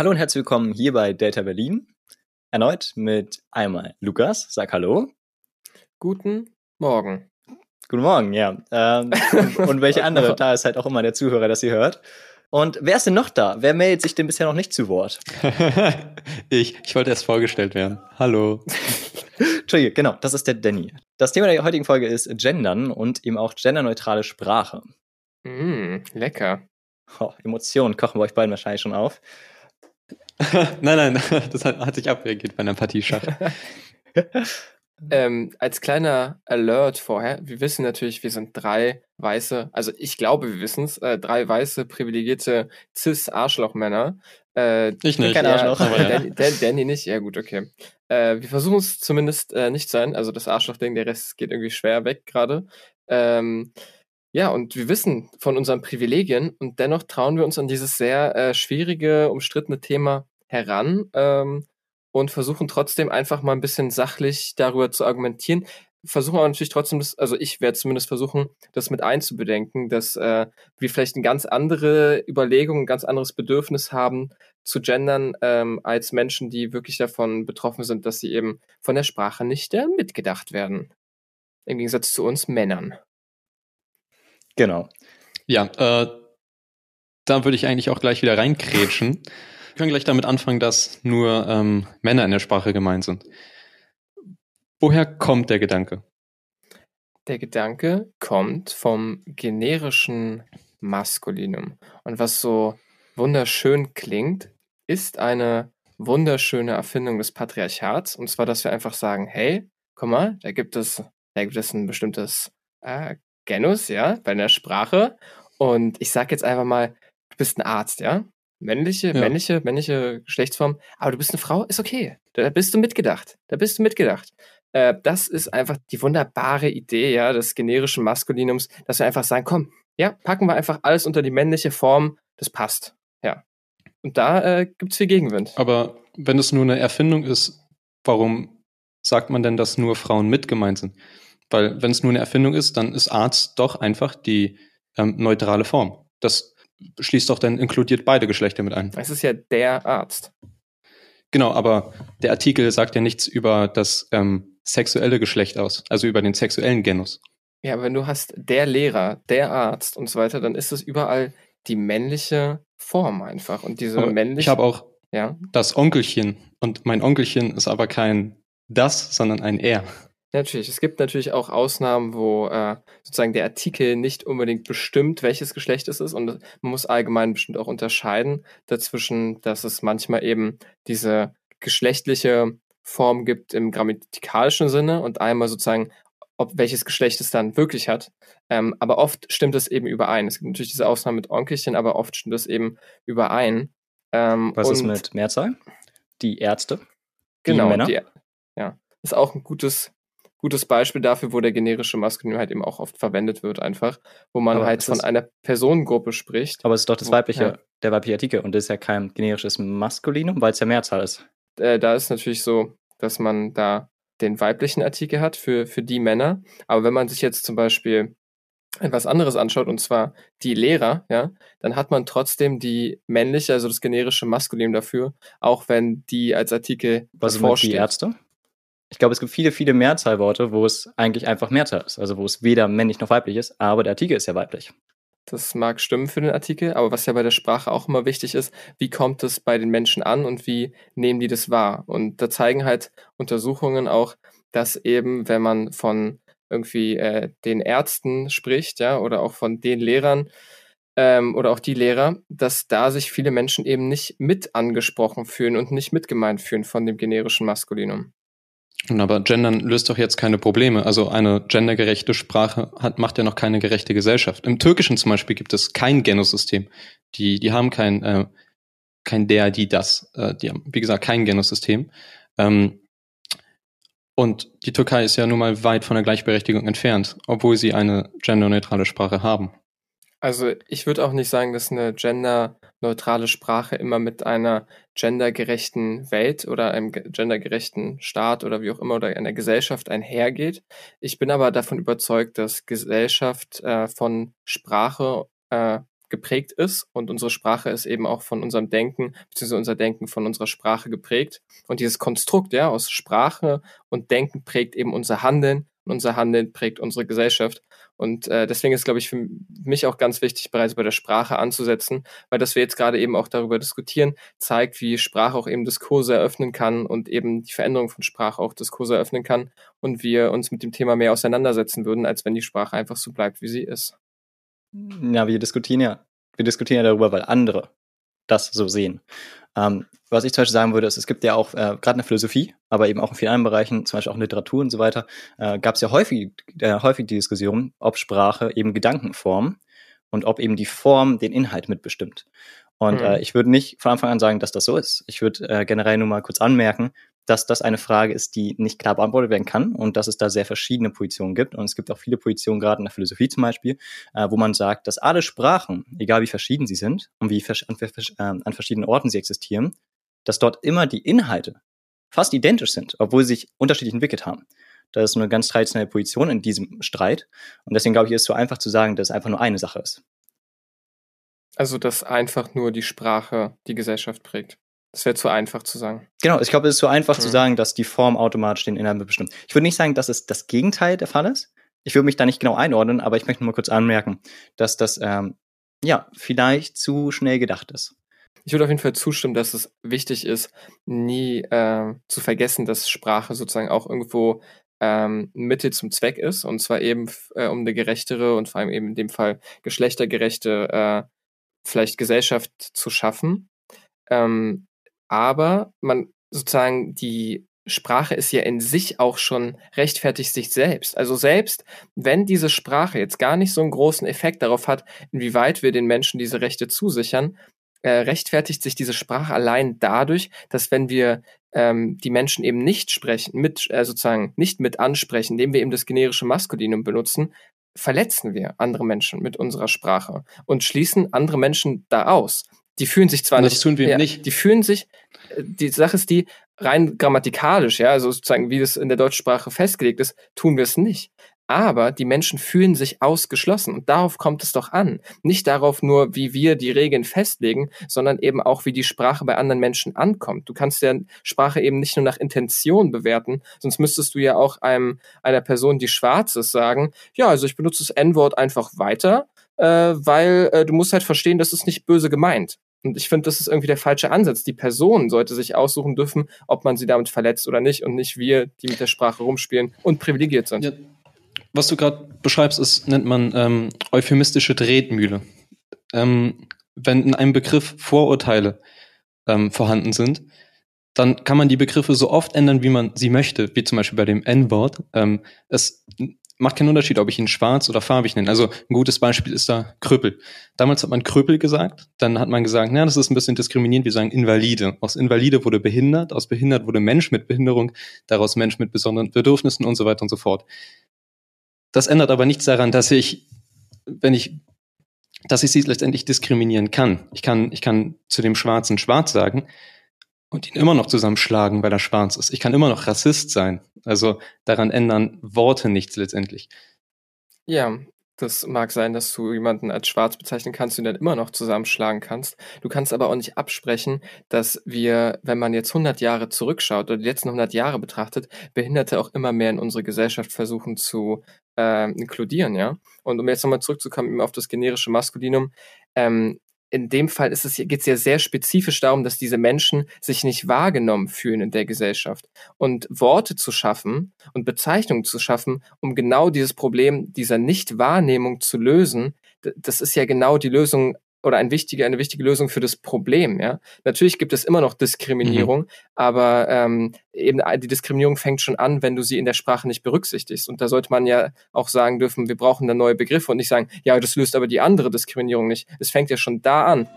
Hallo und herzlich willkommen hier bei Data Berlin. Erneut mit einmal Lukas. Sag Hallo. Guten Morgen. Guten Morgen, ja. Ähm, und welche andere? Da ist halt auch immer der Zuhörer, das ihr hört. Und wer ist denn noch da? Wer meldet sich denn bisher noch nicht zu Wort? ich. Ich wollte erst vorgestellt werden. Hallo. Entschuldige, genau, das ist der Danny. Das Thema der heutigen Folge ist Gendern und eben auch genderneutrale Sprache. Mm, lecker. Oh, Emotionen kochen bei euch beiden wahrscheinlich schon auf. nein, nein, das hat, hat sich abreagiert bei einer Partie Schach. ähm, als kleiner Alert vorher, wir wissen natürlich, wir sind drei weiße, also ich glaube, wir wissen es, äh, drei weiße, privilegierte Cis-Arschlochmänner. Äh, ich nicht. Kein Arschloch. Ja, Danny, Danny nicht, ja gut, okay. Äh, wir versuchen es zumindest äh, nicht sein, also das Arschloch-Ding, der Rest geht irgendwie schwer weg gerade. Ähm, ja, und wir wissen von unseren Privilegien und dennoch trauen wir uns an dieses sehr äh, schwierige, umstrittene Thema heran ähm, und versuchen trotzdem einfach mal ein bisschen sachlich darüber zu argumentieren. Versuchen aber natürlich trotzdem, das, also ich werde zumindest versuchen, das mit einzubedenken, dass äh, wir vielleicht eine ganz andere Überlegung, ein ganz anderes Bedürfnis haben zu gendern, ähm, als Menschen, die wirklich davon betroffen sind, dass sie eben von der Sprache nicht äh, mitgedacht werden. Im Gegensatz zu uns Männern. Genau. Ja, äh, da würde ich eigentlich auch gleich wieder reinkrätschen. Wir können gleich damit anfangen, dass nur ähm, Männer in der Sprache gemeint sind. Woher kommt der Gedanke? Der Gedanke kommt vom generischen Maskulinum. Und was so wunderschön klingt, ist eine wunderschöne Erfindung des Patriarchats. Und zwar, dass wir einfach sagen, hey, guck mal, da gibt es, da gibt es ein bestimmtes äh, Genus, ja, bei einer Sprache. Und ich sag jetzt einfach mal, du bist ein Arzt, ja? Männliche, ja. männliche, männliche Geschlechtsform, aber du bist eine Frau, ist okay. Da bist du mitgedacht. Da bist du mitgedacht. Äh, das ist einfach die wunderbare Idee, ja, des generischen Maskulinums, dass wir einfach sagen, komm, ja, packen wir einfach alles unter die männliche Form, das passt. Ja. Und da äh, gibt es viel Gegenwind. Aber wenn es nur eine Erfindung ist, warum sagt man denn, dass nur Frauen mit gemeint sind? Weil wenn es nur eine Erfindung ist, dann ist Arzt doch einfach die ähm, neutrale Form. Das schließt doch dann, inkludiert beide Geschlechter mit ein. Es ist ja der Arzt. Genau, aber der Artikel sagt ja nichts über das ähm, sexuelle Geschlecht aus, also über den sexuellen Genus. Ja, aber wenn du hast der Lehrer, der Arzt und so weiter, dann ist es überall die männliche Form einfach. Und diese aber männliche. Ich habe auch ja? das Onkelchen und mein Onkelchen ist aber kein das, sondern ein er. Natürlich, es gibt natürlich auch Ausnahmen, wo äh, sozusagen der Artikel nicht unbedingt bestimmt, welches Geschlecht es ist und man muss allgemein bestimmt auch unterscheiden dazwischen, dass es manchmal eben diese geschlechtliche Form gibt im grammatikalischen Sinne und einmal sozusagen, ob welches Geschlecht es dann wirklich hat. Ähm, aber oft stimmt es eben überein. Es gibt natürlich diese Ausnahme mit Onkelchen, aber oft stimmt es eben überein. Ähm, Was ist mit Mehrzahl? Die Ärzte? Die genau, Männer? Die, ja. Ist auch ein gutes gutes Beispiel dafür, wo der generische Maskulin halt eben auch oft verwendet wird, einfach, wo man aber halt von einer Personengruppe spricht. Aber es ist doch das weibliche, ja. der weibliche Artikel und das ist ja kein generisches Maskulinum, weil es ja Mehrzahl ist. Äh, da ist natürlich so, dass man da den weiblichen Artikel hat für, für die Männer. Aber wenn man sich jetzt zum Beispiel etwas anderes anschaut, und zwar die Lehrer, ja, dann hat man trotzdem die männliche, also das generische Maskulin dafür, auch wenn die als Artikel Was sind die Ärzte? Ich glaube, es gibt viele, viele Mehrzahlworte, wo es eigentlich einfach Mehrzahl ist. Also wo es weder männlich noch weiblich ist, aber der Artikel ist ja weiblich. Das mag stimmen für den Artikel, aber was ja bei der Sprache auch immer wichtig ist, wie kommt es bei den Menschen an und wie nehmen die das wahr? Und da zeigen halt Untersuchungen auch, dass eben, wenn man von irgendwie äh, den Ärzten spricht, ja, oder auch von den Lehrern ähm, oder auch die Lehrer, dass da sich viele Menschen eben nicht mit angesprochen fühlen und nicht mitgemeint fühlen von dem generischen Maskulinum. Aber Gendern löst doch jetzt keine Probleme. Also eine gendergerechte Sprache hat, macht ja noch keine gerechte Gesellschaft. Im Türkischen zum Beispiel gibt es kein Genussystem. Die, die haben kein, äh, kein der, die, das. Äh, die haben, wie gesagt, kein Genussystem. Ähm, und die Türkei ist ja nun mal weit von der Gleichberechtigung entfernt, obwohl sie eine genderneutrale Sprache haben. Also ich würde auch nicht sagen, dass eine genderneutrale Sprache immer mit einer gendergerechten Welt oder einem gendergerechten Staat oder wie auch immer oder einer Gesellschaft einhergeht. Ich bin aber davon überzeugt, dass Gesellschaft äh, von Sprache äh, geprägt ist und unsere Sprache ist eben auch von unserem Denken, beziehungsweise unser Denken von unserer Sprache geprägt. Und dieses Konstrukt, ja, aus Sprache und Denken prägt eben unser Handeln unser Handeln prägt unsere Gesellschaft. Und äh, deswegen ist, glaube ich, für mich auch ganz wichtig, bereits bei der Sprache anzusetzen, weil dass wir jetzt gerade eben auch darüber diskutieren, zeigt, wie Sprache auch eben Diskurse eröffnen kann und eben die Veränderung von Sprache auch Diskurse eröffnen kann und wir uns mit dem Thema mehr auseinandersetzen würden, als wenn die Sprache einfach so bleibt, wie sie ist. Ja, wir diskutieren ja, wir diskutieren ja darüber, weil andere das so sehen. Ähm, was ich zum Beispiel sagen würde, ist, es gibt ja auch, äh, gerade in der Philosophie, aber eben auch in vielen anderen Bereichen, zum Beispiel auch in Literatur und so weiter, äh, gab es ja häufig, äh, häufig die Diskussion, ob Sprache eben Gedanken formt und ob eben die Form den Inhalt mitbestimmt. Und mhm. äh, ich würde nicht von Anfang an sagen, dass das so ist. Ich würde äh, generell nur mal kurz anmerken, dass das eine Frage ist, die nicht klar beantwortet werden kann und dass es da sehr verschiedene Positionen gibt. Und es gibt auch viele Positionen, gerade in der Philosophie zum Beispiel, äh, wo man sagt, dass alle Sprachen, egal wie verschieden sie sind und wie an, äh, an verschiedenen Orten sie existieren, dass dort immer die Inhalte fast identisch sind, obwohl sie sich unterschiedlich entwickelt haben. Das ist eine ganz traditionelle Position in diesem Streit. Und deswegen glaube ich, ist es so einfach zu sagen, dass es einfach nur eine Sache ist. Also, dass einfach nur die Sprache die Gesellschaft prägt. Das wäre zu einfach zu sagen. Genau, ich glaube, es ist zu einfach mhm. zu sagen, dass die Form automatisch den Inhalt bestimmt. Ich würde nicht sagen, dass es das Gegenteil der Fall ist. Ich würde mich da nicht genau einordnen, aber ich möchte nur mal kurz anmerken, dass das ähm, ja vielleicht zu schnell gedacht ist. Ich würde auf jeden Fall zustimmen, dass es wichtig ist, nie äh, zu vergessen, dass Sprache sozusagen auch irgendwo ähm, Mittel zum Zweck ist und zwar eben äh, um eine gerechtere und vor allem eben in dem Fall geschlechtergerechte äh, vielleicht Gesellschaft zu schaffen. Ähm, aber man sozusagen die Sprache ist ja in sich auch schon rechtfertigt sich selbst. Also selbst wenn diese Sprache jetzt gar nicht so einen großen Effekt darauf hat, inwieweit wir den Menschen diese Rechte zusichern, äh, rechtfertigt sich diese Sprache allein dadurch, dass wenn wir ähm, die Menschen eben nicht sprechen, mit äh, sozusagen nicht mit ansprechen, indem wir eben das generische Maskulinum benutzen, verletzen wir andere Menschen mit unserer Sprache und schließen andere Menschen da aus. Die fühlen sich zwar das nicht. Tun wir ja, nicht. Die fühlen sich, die Sache ist die, rein grammatikalisch, ja, also sozusagen, wie das in der deutschen Sprache festgelegt ist, tun wir es nicht aber die Menschen fühlen sich ausgeschlossen und darauf kommt es doch an. Nicht darauf nur, wie wir die Regeln festlegen, sondern eben auch, wie die Sprache bei anderen Menschen ankommt. Du kannst ja Sprache eben nicht nur nach Intention bewerten, sonst müsstest du ja auch einem, einer Person, die schwarz ist, sagen, ja, also ich benutze das N-Wort einfach weiter, äh, weil äh, du musst halt verstehen, das ist nicht böse gemeint. Und ich finde, das ist irgendwie der falsche Ansatz. Die Person sollte sich aussuchen dürfen, ob man sie damit verletzt oder nicht und nicht wir, die mit der Sprache rumspielen und privilegiert sind. Ja, was du gerade beschreibst, ist, nennt man ähm, euphemistische Tretmühle. Ähm, wenn in einem Begriff Vorurteile ähm, vorhanden sind, dann kann man die Begriffe so oft ändern, wie man sie möchte, wie zum Beispiel bei dem N-Wort. Ähm, es macht keinen Unterschied, ob ich ihn schwarz oder farbig nenne. Also ein gutes Beispiel ist da Krüppel. Damals hat man Krüppel gesagt, dann hat man gesagt, na, das ist ein bisschen diskriminierend, wir sagen Invalide. Aus Invalide wurde behindert, aus behindert wurde Mensch mit Behinderung, daraus Mensch mit besonderen Bedürfnissen und so weiter und so fort. Das ändert aber nichts daran, dass ich, wenn ich, dass ich sie letztendlich diskriminieren kann. Ich kann, ich kann zu dem Schwarzen schwarz sagen und ihn immer noch zusammenschlagen, weil er schwarz ist. Ich kann immer noch Rassist sein. Also daran ändern Worte nichts letztendlich. Ja, das mag sein, dass du jemanden als schwarz bezeichnen kannst und dann immer noch zusammenschlagen kannst. Du kannst aber auch nicht absprechen, dass wir, wenn man jetzt 100 Jahre zurückschaut oder die letzten 100 Jahre betrachtet, Behinderte auch immer mehr in unsere Gesellschaft versuchen zu äh, inkludieren, ja. Und um jetzt nochmal zurückzukommen auf das generische Maskulinum, ähm, in dem Fall ist es, geht es ja sehr spezifisch darum, dass diese Menschen sich nicht wahrgenommen fühlen in der Gesellschaft. Und Worte zu schaffen und Bezeichnungen zu schaffen, um genau dieses Problem dieser Nichtwahrnehmung zu lösen, das ist ja genau die Lösung oder ein wichtige, eine wichtige Lösung für das Problem. Ja? Natürlich gibt es immer noch Diskriminierung, mhm. aber ähm, eben die Diskriminierung fängt schon an, wenn du sie in der Sprache nicht berücksichtigst. Und da sollte man ja auch sagen dürfen, wir brauchen da neue Begriffe und nicht sagen, ja, das löst aber die andere Diskriminierung nicht. Es fängt ja schon da an.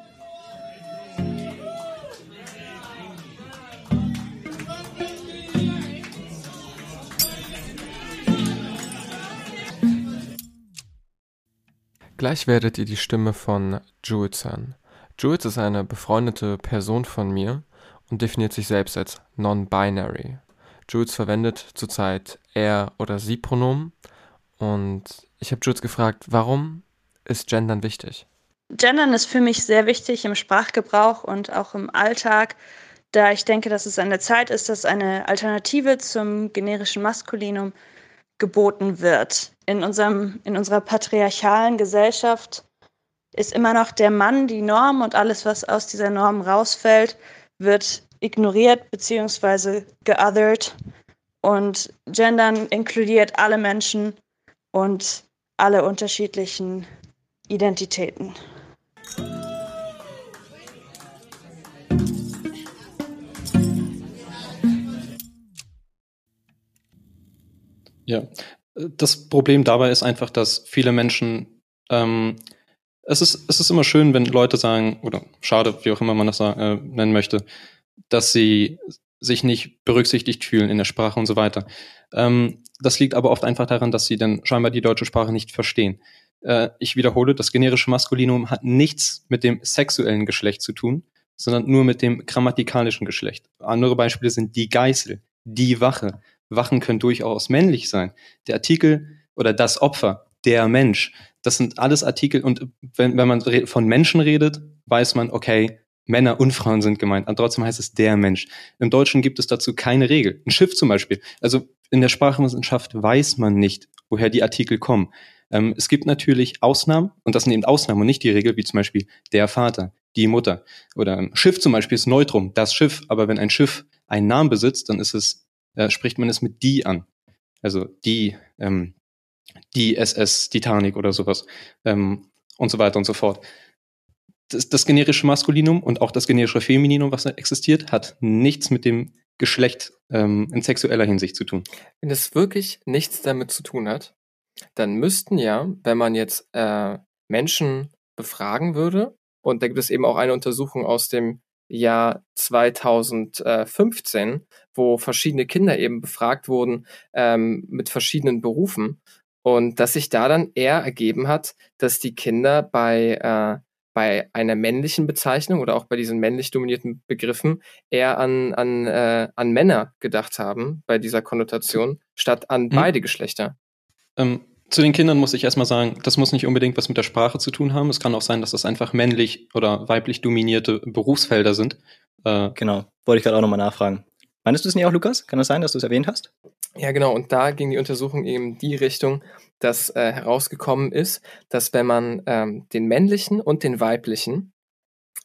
Gleich werdet ihr die Stimme von Jules hören. Jules ist eine befreundete Person von mir und definiert sich selbst als non-binary. Jules verwendet zurzeit er oder sie Pronomen und ich habe Jules gefragt, warum ist Gendern wichtig? Gendern ist für mich sehr wichtig im Sprachgebrauch und auch im Alltag, da ich denke, dass es an der Zeit ist, dass eine Alternative zum generischen Maskulinum geboten wird. In, unserem, in unserer patriarchalen Gesellschaft ist immer noch der Mann die Norm und alles, was aus dieser Norm rausfällt, wird ignoriert bzw. geothert. Und Gendern inkludiert alle Menschen und alle unterschiedlichen Identitäten. Ja, das Problem dabei ist einfach, dass viele Menschen, ähm, es ist, es ist immer schön, wenn Leute sagen, oder schade, wie auch immer man das äh, nennen möchte, dass sie sich nicht berücksichtigt fühlen in der Sprache und so weiter. Ähm, das liegt aber oft einfach daran, dass sie dann scheinbar die deutsche Sprache nicht verstehen. Äh, ich wiederhole, das generische Maskulinum hat nichts mit dem sexuellen Geschlecht zu tun, sondern nur mit dem grammatikalischen Geschlecht. Andere Beispiele sind die Geißel, die Wache, Wachen können durchaus männlich sein. Der Artikel oder das Opfer, der Mensch, das sind alles Artikel und wenn, wenn man von Menschen redet, weiß man, okay, Männer und Frauen sind gemeint. Und trotzdem heißt es der Mensch. Im Deutschen gibt es dazu keine Regel. Ein Schiff zum Beispiel. Also in der Sprachwissenschaft weiß man nicht, woher die Artikel kommen. Ähm, es gibt natürlich Ausnahmen und das sind eben Ausnahmen und nicht die Regel, wie zum Beispiel der Vater, die Mutter. Oder ein Schiff zum Beispiel ist Neutrum, das Schiff. Aber wenn ein Schiff einen Namen besitzt, dann ist es äh, spricht man es mit die an. Also die, ähm, die SS Titanic oder sowas ähm, und so weiter und so fort. Das, das generische Maskulinum und auch das generische Femininum, was existiert, hat nichts mit dem Geschlecht ähm, in sexueller Hinsicht zu tun. Wenn es wirklich nichts damit zu tun hat, dann müssten ja, wenn man jetzt äh, Menschen befragen würde, und da gibt es eben auch eine Untersuchung aus dem Jahr 2015, wo verschiedene Kinder eben befragt wurden ähm, mit verschiedenen Berufen und dass sich da dann eher ergeben hat, dass die Kinder bei äh, bei einer männlichen Bezeichnung oder auch bei diesen männlich dominierten Begriffen eher an, an, äh, an Männer gedacht haben bei dieser Konnotation, statt an mhm. beide Geschlechter. Ähm, zu den Kindern muss ich erstmal sagen, das muss nicht unbedingt was mit der Sprache zu tun haben. Es kann auch sein, dass das einfach männlich oder weiblich dominierte Berufsfelder sind. Äh, genau, wollte ich gerade auch nochmal nachfragen. Meinst du es nicht auch, Lukas? Kann das sein, dass du es erwähnt hast? Ja, genau. Und da ging die Untersuchung eben die Richtung, dass äh, herausgekommen ist, dass wenn man ähm, den männlichen und den weiblichen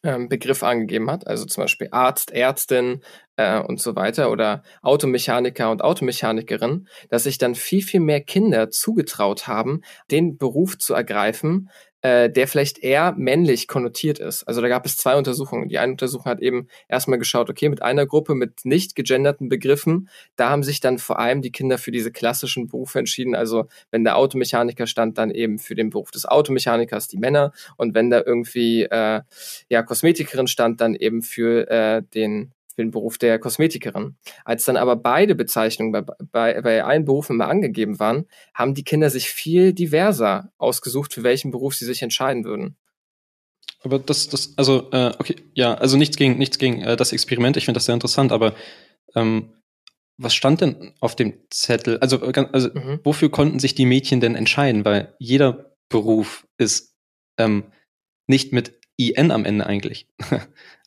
ähm, Begriff angegeben hat, also zum Beispiel Arzt, Ärztin äh, und so weiter oder Automechaniker und Automechanikerin, dass sich dann viel, viel mehr Kinder zugetraut haben, den Beruf zu ergreifen, äh, der vielleicht eher männlich konnotiert ist. Also da gab es zwei Untersuchungen. Die eine Untersuchung hat eben erstmal geschaut, okay, mit einer Gruppe mit nicht gegenderten Begriffen, da haben sich dann vor allem die Kinder für diese klassischen Berufe entschieden. Also wenn der Automechaniker stand, dann eben für den Beruf des Automechanikers die Männer und wenn da irgendwie äh, ja Kosmetikerin stand, dann eben für äh, den für den Beruf der Kosmetikerin. Als dann aber beide Bezeichnungen bei, bei, bei allen Berufen immer angegeben waren, haben die Kinder sich viel diverser ausgesucht, für welchen Beruf sie sich entscheiden würden. Aber das, das, also, äh, okay, ja, also nichts gegen, nichts gegen äh, das Experiment, ich finde das sehr interessant, aber ähm, was stand denn auf dem Zettel? Also, äh, also mhm. wofür konnten sich die Mädchen denn entscheiden? Weil jeder Beruf ist ähm, nicht mit IN am Ende eigentlich.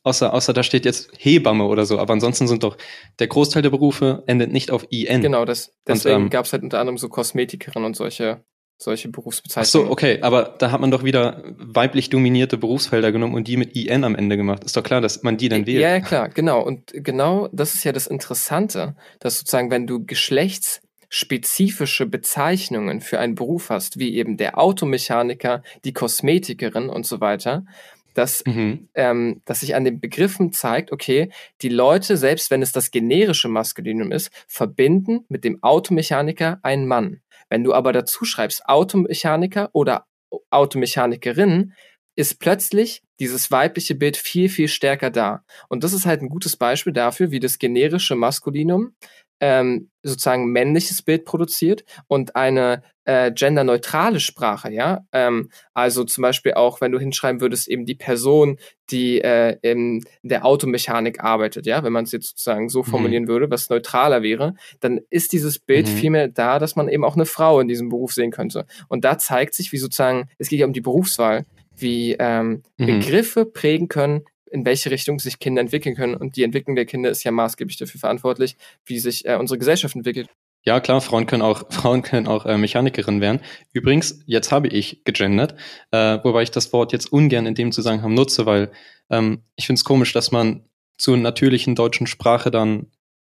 Außer, außer da steht jetzt Hebamme oder so. Aber ansonsten sind doch, der Großteil der Berufe endet nicht auf IN. Genau, das, deswegen ähm, gab es halt unter anderem so Kosmetikerin und solche, solche Berufsbezeichnungen. Ach so, okay, aber da hat man doch wieder weiblich dominierte Berufsfelder genommen und die mit IN am Ende gemacht. Ist doch klar, dass man die dann wählt. Ja, ja, klar, genau. Und genau das ist ja das Interessante, dass sozusagen, wenn du geschlechtsspezifische Bezeichnungen für einen Beruf hast, wie eben der Automechaniker, die Kosmetikerin und so weiter, dass, mhm. ähm, dass sich an den Begriffen zeigt, okay, die Leute, selbst wenn es das generische Maskulinum ist, verbinden mit dem Automechaniker einen Mann. Wenn du aber dazu schreibst Automechaniker oder Automechanikerin, ist plötzlich dieses weibliche Bild viel, viel stärker da. Und das ist halt ein gutes Beispiel dafür, wie das generische Maskulinum ähm, sozusagen männliches Bild produziert und eine äh, genderneutrale Sprache, ja. Ähm, also zum Beispiel auch, wenn du hinschreiben würdest, eben die Person, die äh, in der Automechanik arbeitet, ja, wenn man es jetzt sozusagen so mhm. formulieren mhm. würde, was neutraler wäre, dann ist dieses Bild mhm. vielmehr da, dass man eben auch eine Frau in diesem Beruf sehen könnte. Und da zeigt sich, wie sozusagen, es geht ja um die Berufswahl, wie ähm, Mhm. Begriffe prägen können, in welche Richtung sich Kinder entwickeln können. Und die Entwicklung der Kinder ist ja maßgeblich dafür verantwortlich, wie sich äh, unsere Gesellschaft entwickelt. Ja, klar, Frauen können auch, Frauen können auch äh, Mechanikerin werden. Übrigens, jetzt habe ich gegendert, äh, wobei ich das Wort jetzt ungern in dem Zusammenhang nutze, weil ähm, ich finde es komisch, dass man zur natürlichen deutschen Sprache dann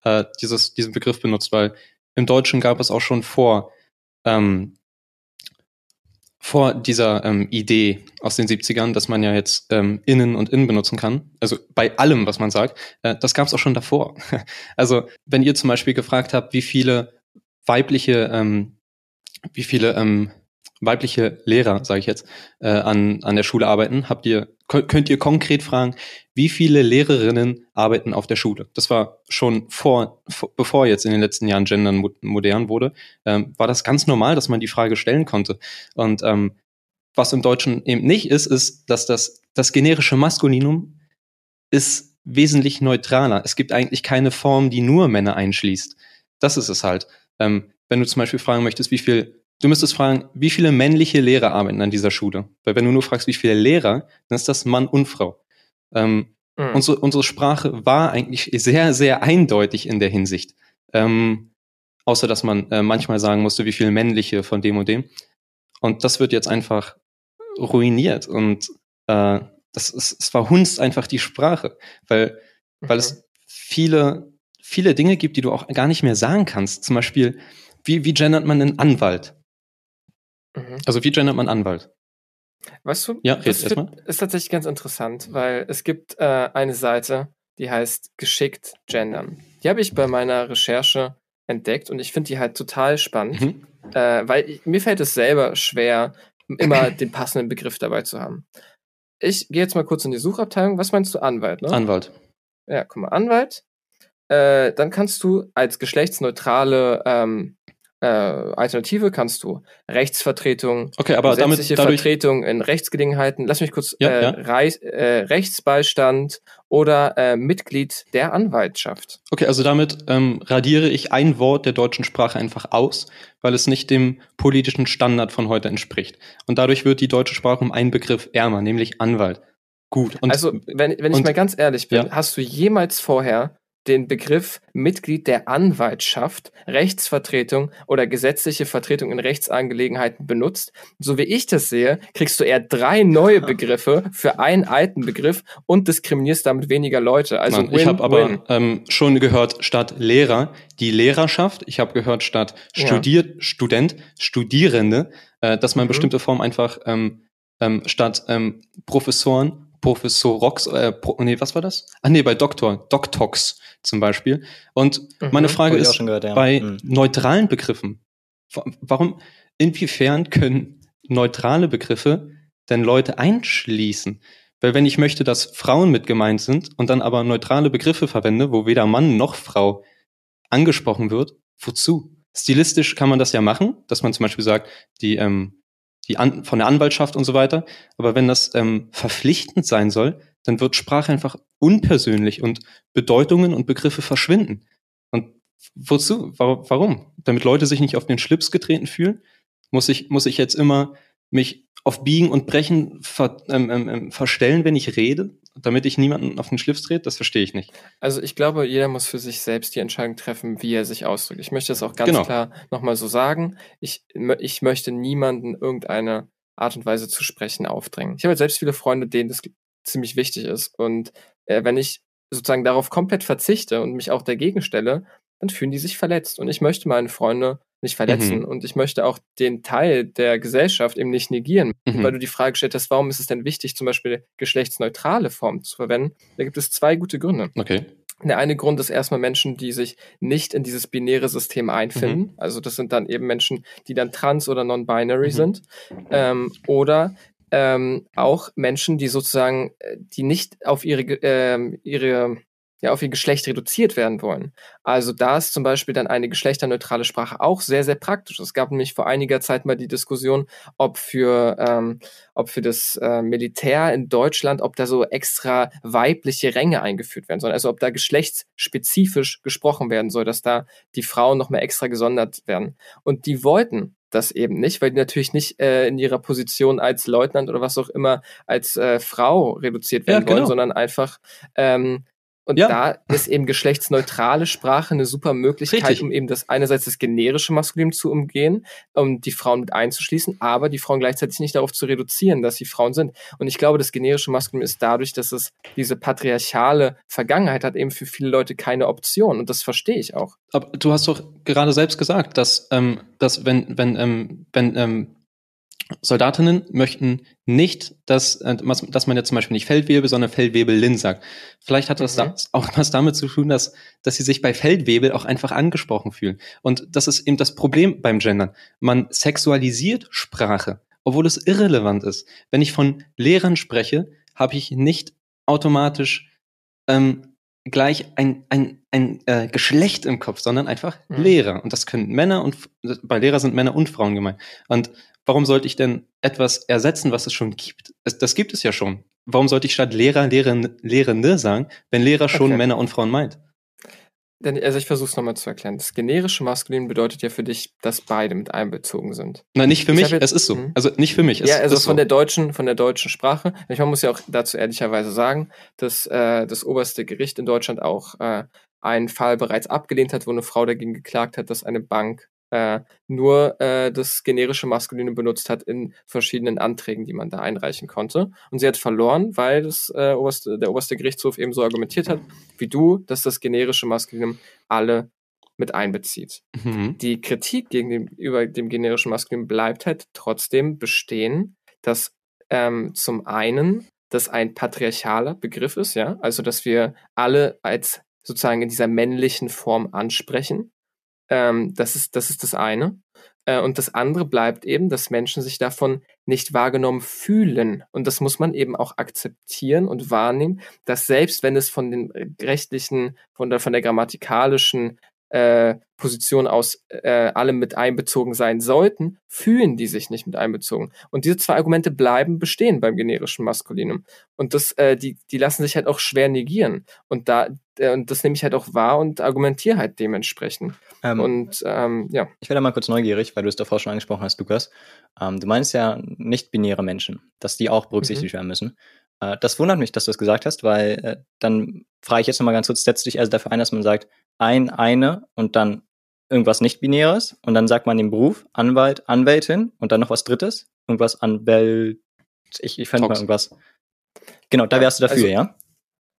äh, dieses, diesen Begriff benutzt, weil im Deutschen gab es auch schon vor, ähm, vor dieser ähm, Idee aus den 70ern, dass man ja jetzt ähm, innen und innen benutzen kann, also bei allem, was man sagt, äh, das gab es auch schon davor. also wenn ihr zum Beispiel gefragt habt, wie viele weibliche, ähm, wie viele ähm, weibliche Lehrer, sage ich jetzt, äh, an, an der Schule arbeiten, habt ihr, könnt ihr konkret fragen, wie viele Lehrerinnen arbeiten auf der Schule? Das war schon vor, vor bevor jetzt in den letzten Jahren Gendern mo- modern wurde, ähm, war das ganz normal, dass man die Frage stellen konnte. Und ähm, was im Deutschen eben nicht ist, ist, dass das, das generische Maskulinum ist wesentlich neutraler. Es gibt eigentlich keine Form, die nur Männer einschließt. Das ist es halt. Ähm, wenn du zum Beispiel fragen möchtest, wie viel, du müsstest fragen, wie viele männliche Lehrer arbeiten an dieser Schule? Weil wenn du nur fragst, wie viele Lehrer, dann ist das Mann und Frau. Ähm, Mhm. unsere, unsere Sprache war eigentlich sehr, sehr eindeutig in der Hinsicht. Ähm, außer dass man äh, manchmal sagen musste, wie viele männliche von dem und dem. Und das wird jetzt einfach ruiniert. Und äh, das ist, es verhunzt einfach die Sprache. Weil, weil Mhm. es viele, viele Dinge gibt, die du auch gar nicht mehr sagen kannst. Zum Beispiel, wie, wie gendert man einen Anwalt? Mhm. Also wie gendert man Anwalt? Weißt du, Ja, das erst mal. find- ist tatsächlich ganz interessant, weil es gibt äh, eine Seite, die heißt Geschickt Gendern. Die habe ich bei meiner Recherche entdeckt und ich finde die halt total spannend, Mhm. äh, weil ich, mir fällt es selber schwer, immer den passenden Begriff dabei zu haben. Ich gehe jetzt mal kurz in die Suchabteilung. Was meinst du, Anwalt? Ne? Anwalt. Ja, guck mal, Anwalt. Äh, dann kannst du als geschlechtsneutrale ähm, äh, Alternative kannst du Rechtsvertretung, Okay, aber damit, dadurch, Vertretung in Rechtsgelegenheiten, lass mich kurz, Ja, äh, ja. Reis, äh, Rechtsbeistand oder äh, Mitglied der Anwaltschaft. Okay, also damit ähm, radiere ich ein Wort der deutschen Sprache einfach aus, weil es nicht dem politischen Standard von heute entspricht. Und dadurch wird die deutsche Sprache um einen Begriff ärmer, nämlich Anwalt. Gut. Und also, wenn, wenn ich und- mal ganz ehrlich bin, Ja. hast du jemals vorher den Begriff Mitglied der Anwaltschaft, Rechtsvertretung oder gesetzliche Vertretung in Rechtsangelegenheiten benutzt? So wie ich das sehe, kriegst du eher drei neue Begriffe für einen alten Begriff und diskriminierst damit weniger Leute. Also Mann, ich habe aber ähm, schon gehört statt Lehrer die Lehrerschaft. Ich habe gehört statt Ja. Studiert, Student, Studierende, äh, dass man Mhm. bestimmte Formen einfach ähm, ähm, statt ähm, Professoren, Professorox, äh, Pro, nee, was war das? Ah nee, bei Doktor, Doktox zum Beispiel. Und Mhm. meine Frage ist, gehört, ja. bei Mhm. neutralen Begriffen, wa- warum, inwiefern können neutrale Begriffe denn Leute einschließen? Weil wenn ich möchte, dass Frauen mit gemeint sind und dann aber neutrale Begriffe verwende, wo weder Mann noch Frau angesprochen wird, wozu? Stilistisch kann man das ja machen, dass man zum Beispiel sagt, die, ähm, die An von der Anwaltschaft und so weiter. Aber wenn das ähm, verpflichtend sein soll, dann wird Sprache einfach unpersönlich und Bedeutungen und Begriffe verschwinden. Und wozu? Wa- Warum? Damit Leute sich nicht auf den Schlips getreten fühlen? Muss ich, muss ich jetzt immer mich auf Biegen und Brechen ver, ähm, ähm, ähm, verstellen, wenn ich rede, damit ich niemanden auf den Schlips trete? Das verstehe ich nicht. Also ich glaube, jeder muss für sich selbst die Entscheidung treffen, wie er sich ausdrückt. Ich möchte das auch ganz Genau. klar nochmal so sagen. Ich, ich möchte niemanden irgendeine Art und Weise zu sprechen aufdrängen. Ich habe halt selbst viele Freunde, denen das ziemlich wichtig ist. Und äh, wenn ich sozusagen darauf komplett verzichte und mich auch dagegen stelle, dann fühlen die sich verletzt. Und ich möchte meine Freunde nicht verletzen. Mhm. Und ich möchte auch den Teil der Gesellschaft eben nicht negieren. Mhm. Weil du die Frage gestellt hast, warum ist es denn wichtig, zum Beispiel geschlechtsneutrale Formen zu verwenden? Da gibt es zwei gute Gründe. Okay. Der eine Grund ist erstmal Menschen, die sich nicht in dieses binäre System einfinden. Also das sind dann eben Menschen, die dann trans oder non-binary Mhm. sind. Ähm, oder ähm, auch Menschen, die sozusagen, äh, die nicht auf ihre, ähm, ihre ja, auf ihr Geschlecht reduziert werden wollen. Also da ist zum Beispiel dann eine geschlechterneutrale Sprache auch sehr, sehr praktisch. Es gab nämlich vor einiger Zeit mal die Diskussion, ob für, ähm, ob für das äh, Militär in Deutschland, ob da so extra weibliche Ränge eingeführt werden sollen. Also ob da geschlechtsspezifisch gesprochen werden soll, dass da die Frauen noch mehr extra gesondert werden. Und die wollten das eben nicht, weil die natürlich nicht äh, in ihrer Position als Leutnant oder was auch immer als äh, Frau reduziert werden Ja, wollen, genau. sondern einfach ähm, und Ja. da ist eben geschlechtsneutrale Sprache eine super Möglichkeit, Richtig. um eben das einerseits das generische Maskulin zu umgehen, um die Frauen mit einzuschließen, aber die Frauen gleichzeitig nicht darauf zu reduzieren, dass sie Frauen sind. Und ich glaube, das generische Maskulin ist dadurch, dass es diese patriarchale Vergangenheit hat, eben für viele Leute keine Option. Und das verstehe ich auch. Aber du hast doch gerade selbst gesagt, dass, ähm, dass wenn, wenn, ähm, wenn ähm, Soldatinnen möchten nicht, dass, äh, dass man jetzt zum Beispiel nicht Feldwebel, sondern Feldwebelin sagt. Vielleicht hat das Mhm. da auch was damit zu tun, dass, dass sie sich bei Feldwebel auch einfach angesprochen fühlen. Und das ist eben das Problem beim Gendern. Man sexualisiert Sprache, obwohl es irrelevant ist. Wenn ich von Lehrern spreche, habe ich nicht automatisch ähm, gleich ein, ein, ein äh, Geschlecht im Kopf, sondern einfach Mhm. Lehrer. Und das können Männer und bei Lehrer sind Männer und Frauen gemeint. Und warum sollte ich denn etwas ersetzen, was es schon gibt? Es, das gibt es ja schon. Warum sollte ich statt Lehrer, Lehrerin, Lehrende sagen, wenn Lehrer schon Okay. Männer und Frauen meint? Denn, also ich versuche es nochmal zu erklären. Das generische Maskulin bedeutet ja für dich, dass beide mit einbezogen sind. Nein, nicht für Ich mich, jetzt- es ist so. Mhm. Also nicht für mich, es ja, also ist von so. der deutschen, von der deutschen Sprache. Ich man muss ja auch dazu ehrlicherweise sagen, dass äh, das oberste Gericht in Deutschland auch äh, einen Fall bereits abgelehnt hat, wo eine Frau dagegen geklagt hat, dass eine Bank äh, nur äh, das generische Maskuline benutzt hat in verschiedenen Anträgen, die man da einreichen konnte. Und sie hat verloren, weil das äh, oberste, der oberste Gerichtshof eben so argumentiert hat, wie du, dass das generische Maskulinum alle mit einbezieht Mhm. die Kritik gegenüber dem generischen Maskulin bleibt halt trotzdem bestehen, dass ähm, zum einen das ein patriarchaler Begriff ist, ja, also dass wir alle als sozusagen in dieser männlichen Form ansprechen. Ähm, das ist das ist das eine. Äh, und das andere bleibt eben, dass Menschen sich davon nicht wahrgenommen fühlen. Und das muss man eben auch akzeptieren und wahrnehmen, dass selbst wenn es von den rechtlichen, von der, von der grammatikalischen äh, Position aus äh, alle mit einbezogen sein sollten, fühlen die sich nicht mit einbezogen. Und diese zwei Argumente bleiben bestehen beim generischen Maskulinum. Und das, äh, die, die lassen sich halt auch schwer negieren. Und da, äh, und das nehme ich halt auch wahr und argumentiere halt dementsprechend. Ähm, Und ähm, ja. Ich werde mal kurz neugierig, weil du es davor schon angesprochen hast, Lukas. Ähm, du meinst ja nicht-binäre Menschen, dass die auch berücksichtigt werden müssen. Äh, das wundert mich, dass du es gesagt hast, weil äh, dann frage ich jetzt nochmal ganz kurz, setzt du dich also dafür ein, dass man sagt, ein, eine und dann irgendwas nicht-binäres und dann sagt man den Beruf, Anwalt, Anwältin und dann noch was drittes, irgendwas Anwält, ich, ich fand mal irgendwas. Genau, da wärst du dafür, also- ja?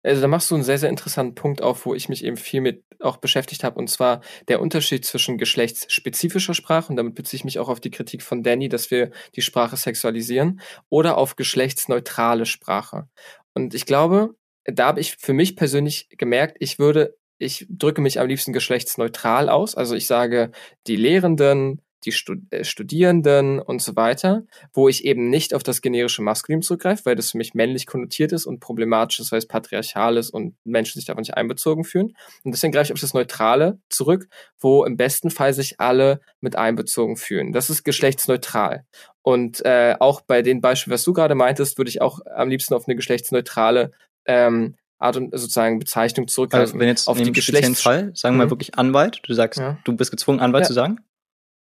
Also da machst du einen sehr, sehr interessanten Punkt auf, wo ich mich eben viel mit auch beschäftigt habe, und zwar der Unterschied zwischen geschlechtsspezifischer Sprache, und damit beziehe ich mich auch auf die Kritik von Danny, dass wir die Sprache sexualisieren, oder auf geschlechtsneutrale Sprache. Und ich glaube, da habe ich für mich persönlich gemerkt, ich würde, ich drücke mich am liebsten geschlechtsneutral aus. Also ich sage, die Lehrenden, die Stud äh, Studierenden und so weiter, wo ich eben nicht auf das generische Maskulin zurückgreife, weil das für mich männlich konnotiert ist und problematisch ist, weil es patriarchal ist und Menschen sich davon nicht einbezogen fühlen. Und deswegen greife ich auf das Neutrale zurück, wo im besten Fall sich alle mit einbezogen fühlen. Das ist geschlechtsneutral. Und äh, auch bei den Beispielen, was du gerade meintest, würde ich auch am liebsten auf eine geschlechtsneutrale ähm, Art und sozusagen Bezeichnung zurückgreifen. Also wenn jetzt auf dem speziellen Fall, sagen wir mal Mhm. wirklich Anwalt, du sagst, Ja. du bist gezwungen, Anwalt Ja. zu sagen?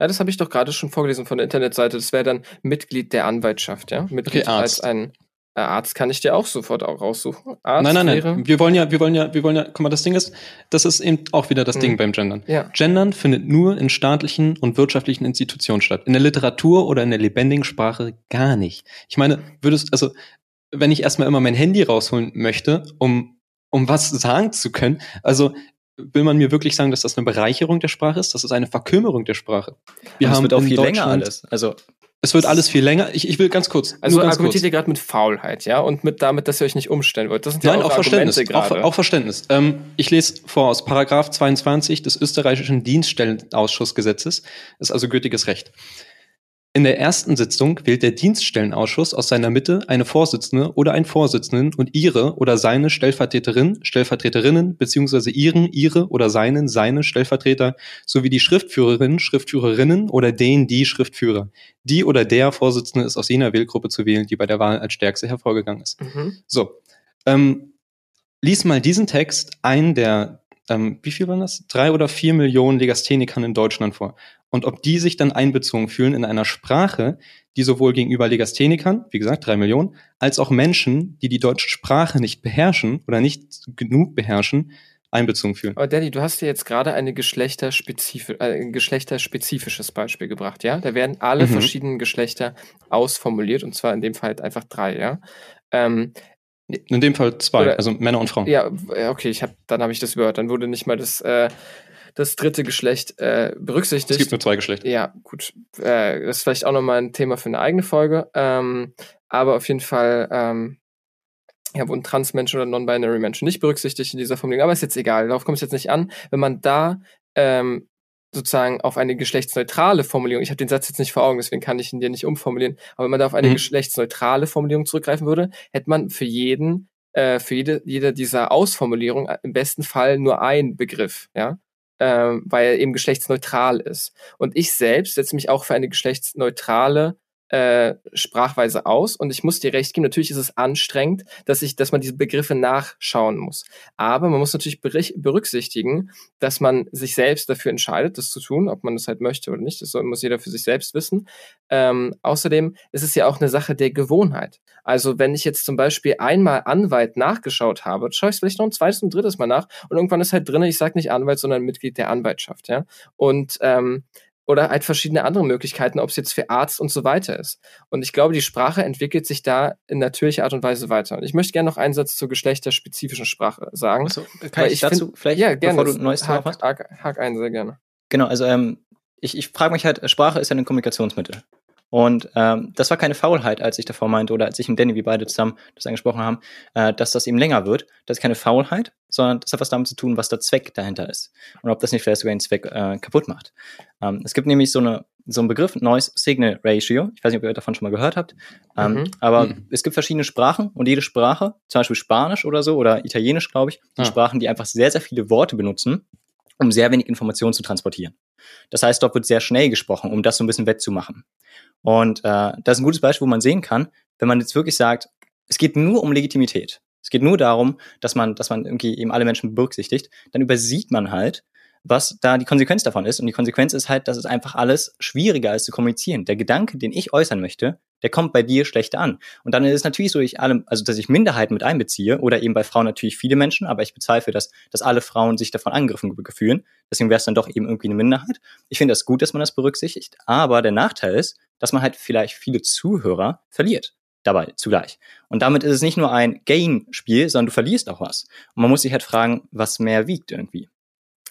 Ja, das habe ich doch gerade schon vorgelesen von der Internetseite. Das wäre dann Mitglied der Anwaltschaft, ja? Mitglied Okay, Arzt. als ein äh, Arzt kann ich dir auch sofort auch raussuchen. Arzt Nein, nein, wäre, nein. Wir wollen ja, wir wollen ja, wir wollen ja, guck mal, das Ding ist, das ist eben auch wieder das Mhm. Ding beim Gendern. Ja. Gendern findet nur in staatlichen und wirtschaftlichen Institutionen statt. In der Literatur oder in der lebendigen Sprache gar nicht. Ich meine, würdest, also, wenn ich erstmal immer mein Handy rausholen möchte, um, um was sagen zu können, also, will man mir wirklich sagen, dass das eine Bereicherung der Sprache ist? Das ist eine Verkümmerung der Sprache. Wir Und es haben wird auch in viel länger Deutschland- alles. Also Es wird alles viel länger. Ich, ich will ganz kurz. Also nur ganz argumentiert kurz. ihr gerade mit Faulheit, ja? Und mit damit, dass ihr euch nicht umstellen wollt. Das sind ja Nein, auch auch Verständnis. Auch, auch Verständnis. Ähm, ich lese vor aus Paragraph 22 des österreichischen Dienststellenausschussgesetzes. Das ist also gültiges Recht. In der ersten Sitzung wählt der Dienststellenausschuss aus seiner Mitte eine Vorsitzende oder einen Vorsitzenden und ihre oder seine Stellvertreterin, Stellvertreterinnen beziehungsweise ihren, ihre oder seinen, seine Stellvertreter sowie die Schriftführerinnen, Schriftführerinnen oder den, die Schriftführer. Die oder der Vorsitzende ist aus jener Wählgruppe zu wählen, die bei der Wahl als stärkste hervorgegangen ist. Mhm. So, ähm, lies mal diesen Text ein der ähm, wie viel waren das? Drei oder vier Millionen Legasthenikern in Deutschland vor. Und ob die sich dann einbezogen fühlen in einer Sprache, die sowohl gegenüber Legasthenikern, wie gesagt, drei Millionen, als auch Menschen, die die deutsche Sprache nicht beherrschen oder nicht genug beherrschen, einbezogen fühlen. Aber Danny, du hast ja jetzt gerade eine geschlechterspezifisch, äh, ein geschlechterspezifisches Beispiel gebracht, ja? Da werden alle Mhm. verschiedenen Geschlechter ausformuliert und zwar in dem Fall halt einfach drei, ja? Ähm, In dem Fall zwei, Oder- also Männer und Frauen. ja, okay, ich hab, dann habe ich das überhört. Dann wurde nicht mal das, äh, das dritte Geschlecht äh, es berücksichtigt. gibt nur zwei Geschlechter. Ja, gut. Äh, das ist vielleicht auch nochmal ein Thema für eine eigene Folge. Ähm, aber auf jeden Fall ähm, ja, wurden Transmenschen oder Non-Binary Menschen nicht berücksichtigt in dieser Formulierung. Aber ist jetzt egal, darauf kommt es jetzt nicht an. Wenn man da ähm, sozusagen auf eine geschlechtsneutrale Formulierung, ich habe den Satz jetzt nicht vor Augen, deswegen kann ich ihn dir nicht umformulieren, aber wenn man da auf eine Mhm. geschlechtsneutrale Formulierung zurückgreifen würde, hätte man für jeden, äh, für jede, jede dieser Ausformulierungen im besten Fall nur einen Begriff, ja ähm, weil er eben geschlechtsneutral ist. Und ich selbst setze mich auch für eine geschlechtsneutrale äh, Sprachweise aus und ich muss dir recht geben, natürlich ist es anstrengend, dass ich, dass man diese Begriffe nachschauen muss. Aber man muss natürlich berücksichtigen, dass man sich selbst dafür entscheidet, das zu tun, ob man das halt möchte oder nicht. Das muss jeder für sich selbst wissen. Ähm, außerdem ist es ja auch eine Sache der Gewohnheit. Also wenn ich jetzt zum Beispiel einmal Anwalt nachgeschaut habe, schaue ich es vielleicht noch ein zweites und drittes Mal nach und irgendwann ist halt drin, ich sage nicht Anwalt, sondern Mitglied der Anwaltschaft, ja. Und ähm, oder halt verschiedene andere Möglichkeiten, ob es jetzt für Arzt und so weiter ist. Und ich glaube, die Sprache entwickelt sich da in natürlicher Art und Weise weiter. Und ich möchte gerne noch einen Satz zur geschlechterspezifischen Sprache sagen. Achso, kann ich, ich dazu find- vielleicht, ja, gerne. bevor du ein neues Thema Hack, machst? hack, hack ein, sehr gerne. Genau, also ähm, ich, ich frage mich halt, Sprache ist ja ein Kommunikationsmittel. Und ähm, das war keine Faulheit, als ich davor meinte, oder als ich und Danny, wir beide zusammen das angesprochen haben, äh, dass das eben länger wird. Das ist keine Faulheit, sondern das hat was damit zu tun, was der Zweck dahinter ist. Und ob das nicht vielleicht sogar den Zweck äh, kaputt macht. Ähm, es gibt nämlich so, eine, so einen Begriff, Noise Signal Ratio. Ich weiß nicht, ob ihr davon schon mal gehört habt. Ähm, Mhm. Aber Mhm. es gibt verschiedene Sprachen und jede Sprache, zum Beispiel Spanisch oder so, oder Italienisch, glaube ich, die Ah. Sprachen, die einfach sehr, sehr viele Worte benutzen, um sehr wenig Informationen zu transportieren. Das heißt, dort wird sehr schnell gesprochen, um das so ein bisschen wettzumachen. Und äh, das ist ein gutes Beispiel, wo man sehen kann, wenn man jetzt wirklich sagt, es geht nur um Legitimität. Es geht nur darum, dass man, dass man irgendwie eben alle Menschen berücksichtigt, dann übersieht man halt, was da die Konsequenz davon ist. Und die Konsequenz ist halt, dass es einfach alles schwieriger ist zu kommunizieren. Der Gedanke, den ich äußern möchte, der kommt bei dir schlechter an. Und dann ist es natürlich so, ich alle, also dass ich Minderheiten mit einbeziehe oder eben bei Frauen natürlich viele Menschen, aber ich bezweifle, dass, dass alle Frauen sich davon angegriffen ge- fühlen. Deswegen wäre es dann doch eben irgendwie eine Minderheit. Ich finde das gut, dass man das berücksichtigt, aber der Nachteil ist, dass man halt vielleicht viele Zuhörer verliert dabei zugleich. Und damit ist es nicht nur ein Gain-Spiel, sondern du verlierst auch was. Und man muss sich halt fragen, was mehr wiegt irgendwie.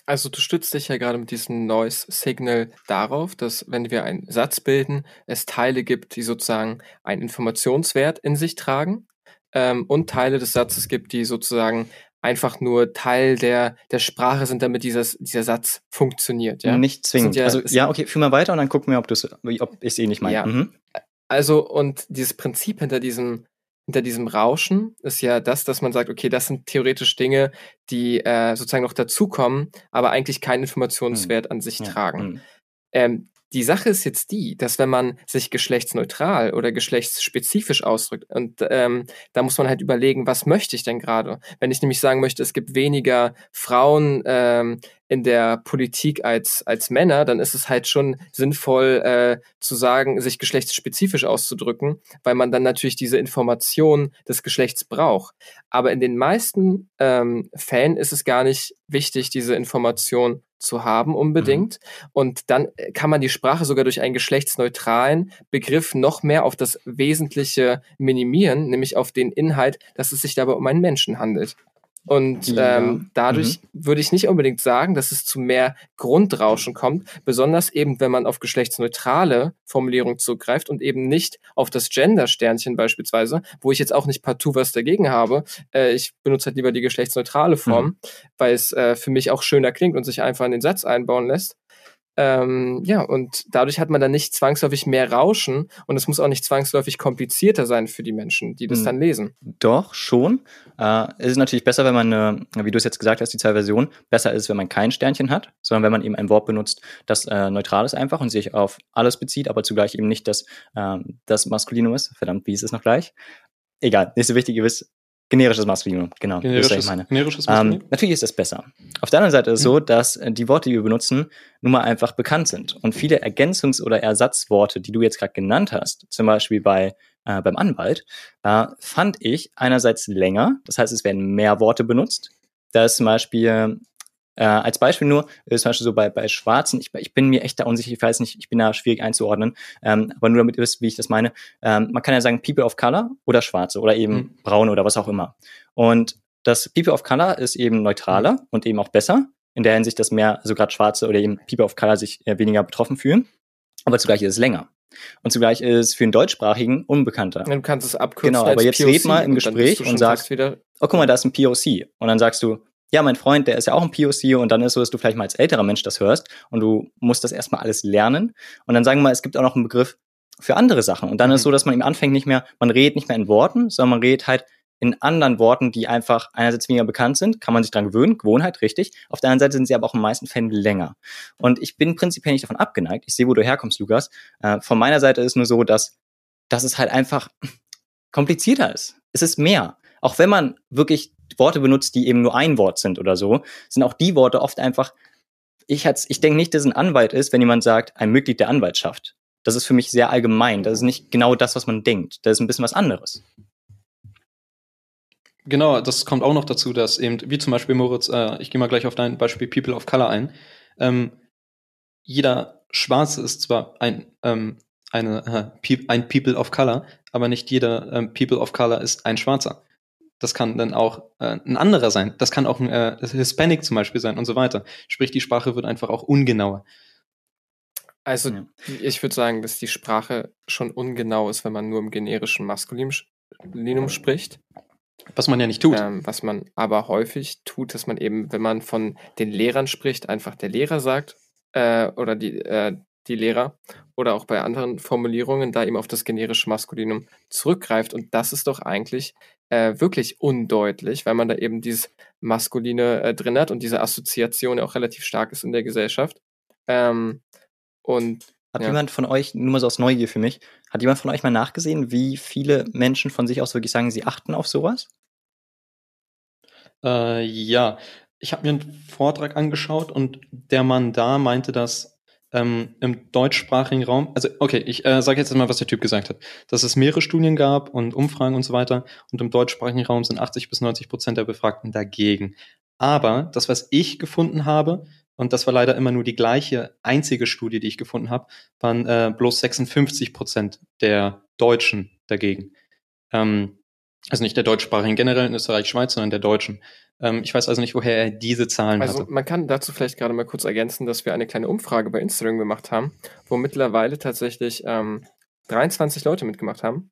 Also du stützt dich ja gerade mit diesem Noise Signal darauf, dass wenn wir einen Satz bilden, es Teile gibt, die sozusagen einen Informationswert in sich tragen ähm, und Teile des Satzes gibt, die sozusagen einfach nur Teil der, der Sprache sind, damit dieser, dieser Satz funktioniert. Ja? Nicht zwingend. ja- also ja, okay, führ mal weiter und dann gucken wir, ob, ob ich es eh nicht meine. Ja. Mhm. Also, und dieses Prinzip hinter diesem, hinter diesem Rauschen ist ja das, dass man sagt, okay, das sind theoretisch Dinge, die äh, sozusagen noch dazukommen, aber eigentlich keinen Informationswert an sich Ja. tragen. Mhm. Ähm, die Sache ist jetzt die, dass wenn man sich geschlechtsneutral oder geschlechtsspezifisch ausdrückt, und ähm, da muss man halt überlegen, was möchte ich denn gerade? Wenn ich nämlich sagen möchte, es gibt weniger Frauen ähm, in der Politik als, als Männer, dann ist es halt schon sinnvoll äh, zu sagen, sich geschlechtsspezifisch auszudrücken, weil man dann natürlich diese Information des Geschlechts braucht. Aber in den meisten ähm, Fällen ist es gar nicht wichtig, diese Information zu haben unbedingt. Und dann kann man die Sprache sogar durch einen geschlechtsneutralen Begriff noch mehr auf das Wesentliche minimieren, nämlich auf den Inhalt, dass es sich dabei um einen Menschen handelt. Und Ja. ähm, dadurch würde ich nicht unbedingt sagen, dass es zu mehr Grundrauschen kommt, besonders eben, wenn man auf geschlechtsneutrale Formulierungen zugreift und eben nicht auf das Gender-Sternchen beispielsweise, wo ich jetzt auch nicht partout was dagegen habe. Äh, ich benutze halt lieber die geschlechtsneutrale Form, weil es äh, für mich auch schöner klingt und sich einfach in den Satz einbauen lässt. Ähm, ja, und dadurch hat man dann nicht zwangsläufig mehr Rauschen und es muss auch nicht zwangsläufig komplizierter sein für die Menschen, die das Mhm. dann lesen. Doch, schon. Äh, es ist natürlich besser, wenn man, eine, wie du es jetzt gesagt hast, die zwei Versionen, besser ist, wenn man kein Sternchen hat, sondern wenn man eben ein Wort benutzt, das äh, neutral ist einfach und sich auf alles bezieht, aber zugleich eben nicht das, ähm, das Maskulinum ist. Verdammt, wie ist es noch gleich? Egal, nicht so wichtig, ihr wisst, Generisches Maskulinum, genau. Generisches, das, was ich meine. generisches Ähm, Maskulinum? natürlich ist es besser. Auf der anderen Seite ist es Mhm. so, dass die Worte, die wir benutzen, nun mal einfach bekannt sind. Und viele Ergänzungs- oder Ersatzworte, die du jetzt gerade genannt hast, zum Beispiel bei, äh, beim Anwalt, äh, fand ich einerseits länger. Das heißt, es werden mehr Worte benutzt. Da ist zum Beispiel, äh, als Beispiel nur, ist zum Beispiel so bei, bei Schwarzen, ich, ich bin mir echt da unsicher, ich weiß nicht, ich bin da schwierig einzuordnen, ähm, aber nur damit ihr wisst, wie ich das meine. Ähm, man kann ja sagen People of Color oder Schwarze oder eben Mhm. Braune oder was auch immer. Und das People of Color ist eben neutraler und eben auch besser, in der Hinsicht, dass mehr, also gerade Schwarze oder eben People of Color sich äh, weniger betroffen fühlen. Aber zugleich ist es länger. Und zugleich ist es für den Deutschsprachigen unbekannter. Du kannst es abkürzen. Genau, aber jetzt POC red mal im und Gespräch und schon sag- oh, guck mal, da ist ein POC. Und dann sagst du, ja, mein Freund, der ist ja auch ein POC und dann ist so, dass du vielleicht mal als älterer Mensch das hörst und du musst das erstmal alles lernen. Und dann sagen wir mal, es gibt auch noch einen Begriff für andere Sachen. Und dann ist Mhm. so, dass man eben anfängt nicht mehr, man redet nicht mehr in Worten, sondern man redet halt in anderen Worten, die einfach einerseits weniger bekannt sind, kann man sich dran gewöhnen, Gewohnheit, richtig. Auf der anderen Seite sind sie aber auch in den meisten Fällen länger. Und ich bin prinzipiell nicht davon abgeneigt. Ich sehe, wo du herkommst, Lukas. Äh, von meiner Seite ist nur so, dass, dass es halt einfach komplizierter ist. Es ist mehr. Auch wenn man wirklich Worte benutzt, die eben nur ein Wort sind oder so, sind auch die Worte oft einfach, ich, ich denke nicht, dass ein Anwalt ist, wenn jemand sagt, ein Mitglied der Anwaltschaft. Das ist für mich sehr allgemein. Das ist nicht genau das, was man denkt. Das ist ein bisschen was anderes. Genau, das kommt auch noch dazu, dass eben, wie zum Beispiel Moritz, äh, ich gehe mal gleich auf dein Beispiel People of Color ein. Ähm, jeder Schwarze ist zwar ein, ähm, eine, äh, ein People of Color, aber nicht jeder ähm, People of Color ist ein Schwarzer. Das kann dann auch äh, ein anderer sein. Das kann auch ein äh, Hispanic zum Beispiel sein und so weiter. Sprich, die Sprache wird einfach auch ungenauer. Also Ja. ich würde sagen, dass die Sprache schon ungenau ist, wenn man nur im generischen Maskulinum spricht. Was man ja nicht tut. Ähm, was man aber häufig tut, dass man eben, wenn man von den Lehrern spricht, einfach der Lehrer sagt äh, oder die, äh, die Lehrer oder auch bei anderen Formulierungen da eben auf das generische Maskulinum zurückgreift. Und das ist doch eigentlich äh, wirklich undeutlich, weil man da eben dieses Maskuline äh, drin hat und diese Assoziation ja auch relativ stark ist in der Gesellschaft. Ähm, und Hat Ja. jemand von euch, nur mal so aus Neugier für mich, hat jemand von euch mal nachgesehen, wie viele Menschen von sich aus wirklich sagen, sie achten auf sowas? Äh, ja, ich habe mir einen Vortrag angeschaut und der Mann da meinte, dass ähm, im deutschsprachigen Raum, also okay, ich äh, sage jetzt mal, was der Typ gesagt hat, dass es mehrere Studien gab und Umfragen und so weiter und im deutschsprachigen Raum sind 80 bis 90 Prozent der Befragten dagegen. Aber das, was ich gefunden habe, und das war leider immer nur die gleiche einzige Studie, die ich gefunden habe, waren äh, bloß 56 Prozent der Deutschen dagegen. Ähm, also nicht der deutschsprachigen generell in Österreich, Schweiz, sondern der Deutschen. Ähm, ich weiß also nicht, woher er diese Zahlen Also hatte. man kann dazu vielleicht gerade mal kurz ergänzen, dass wir eine kleine Umfrage bei Instagram gemacht haben, wo mittlerweile tatsächlich ähm, 23 Leute mitgemacht haben,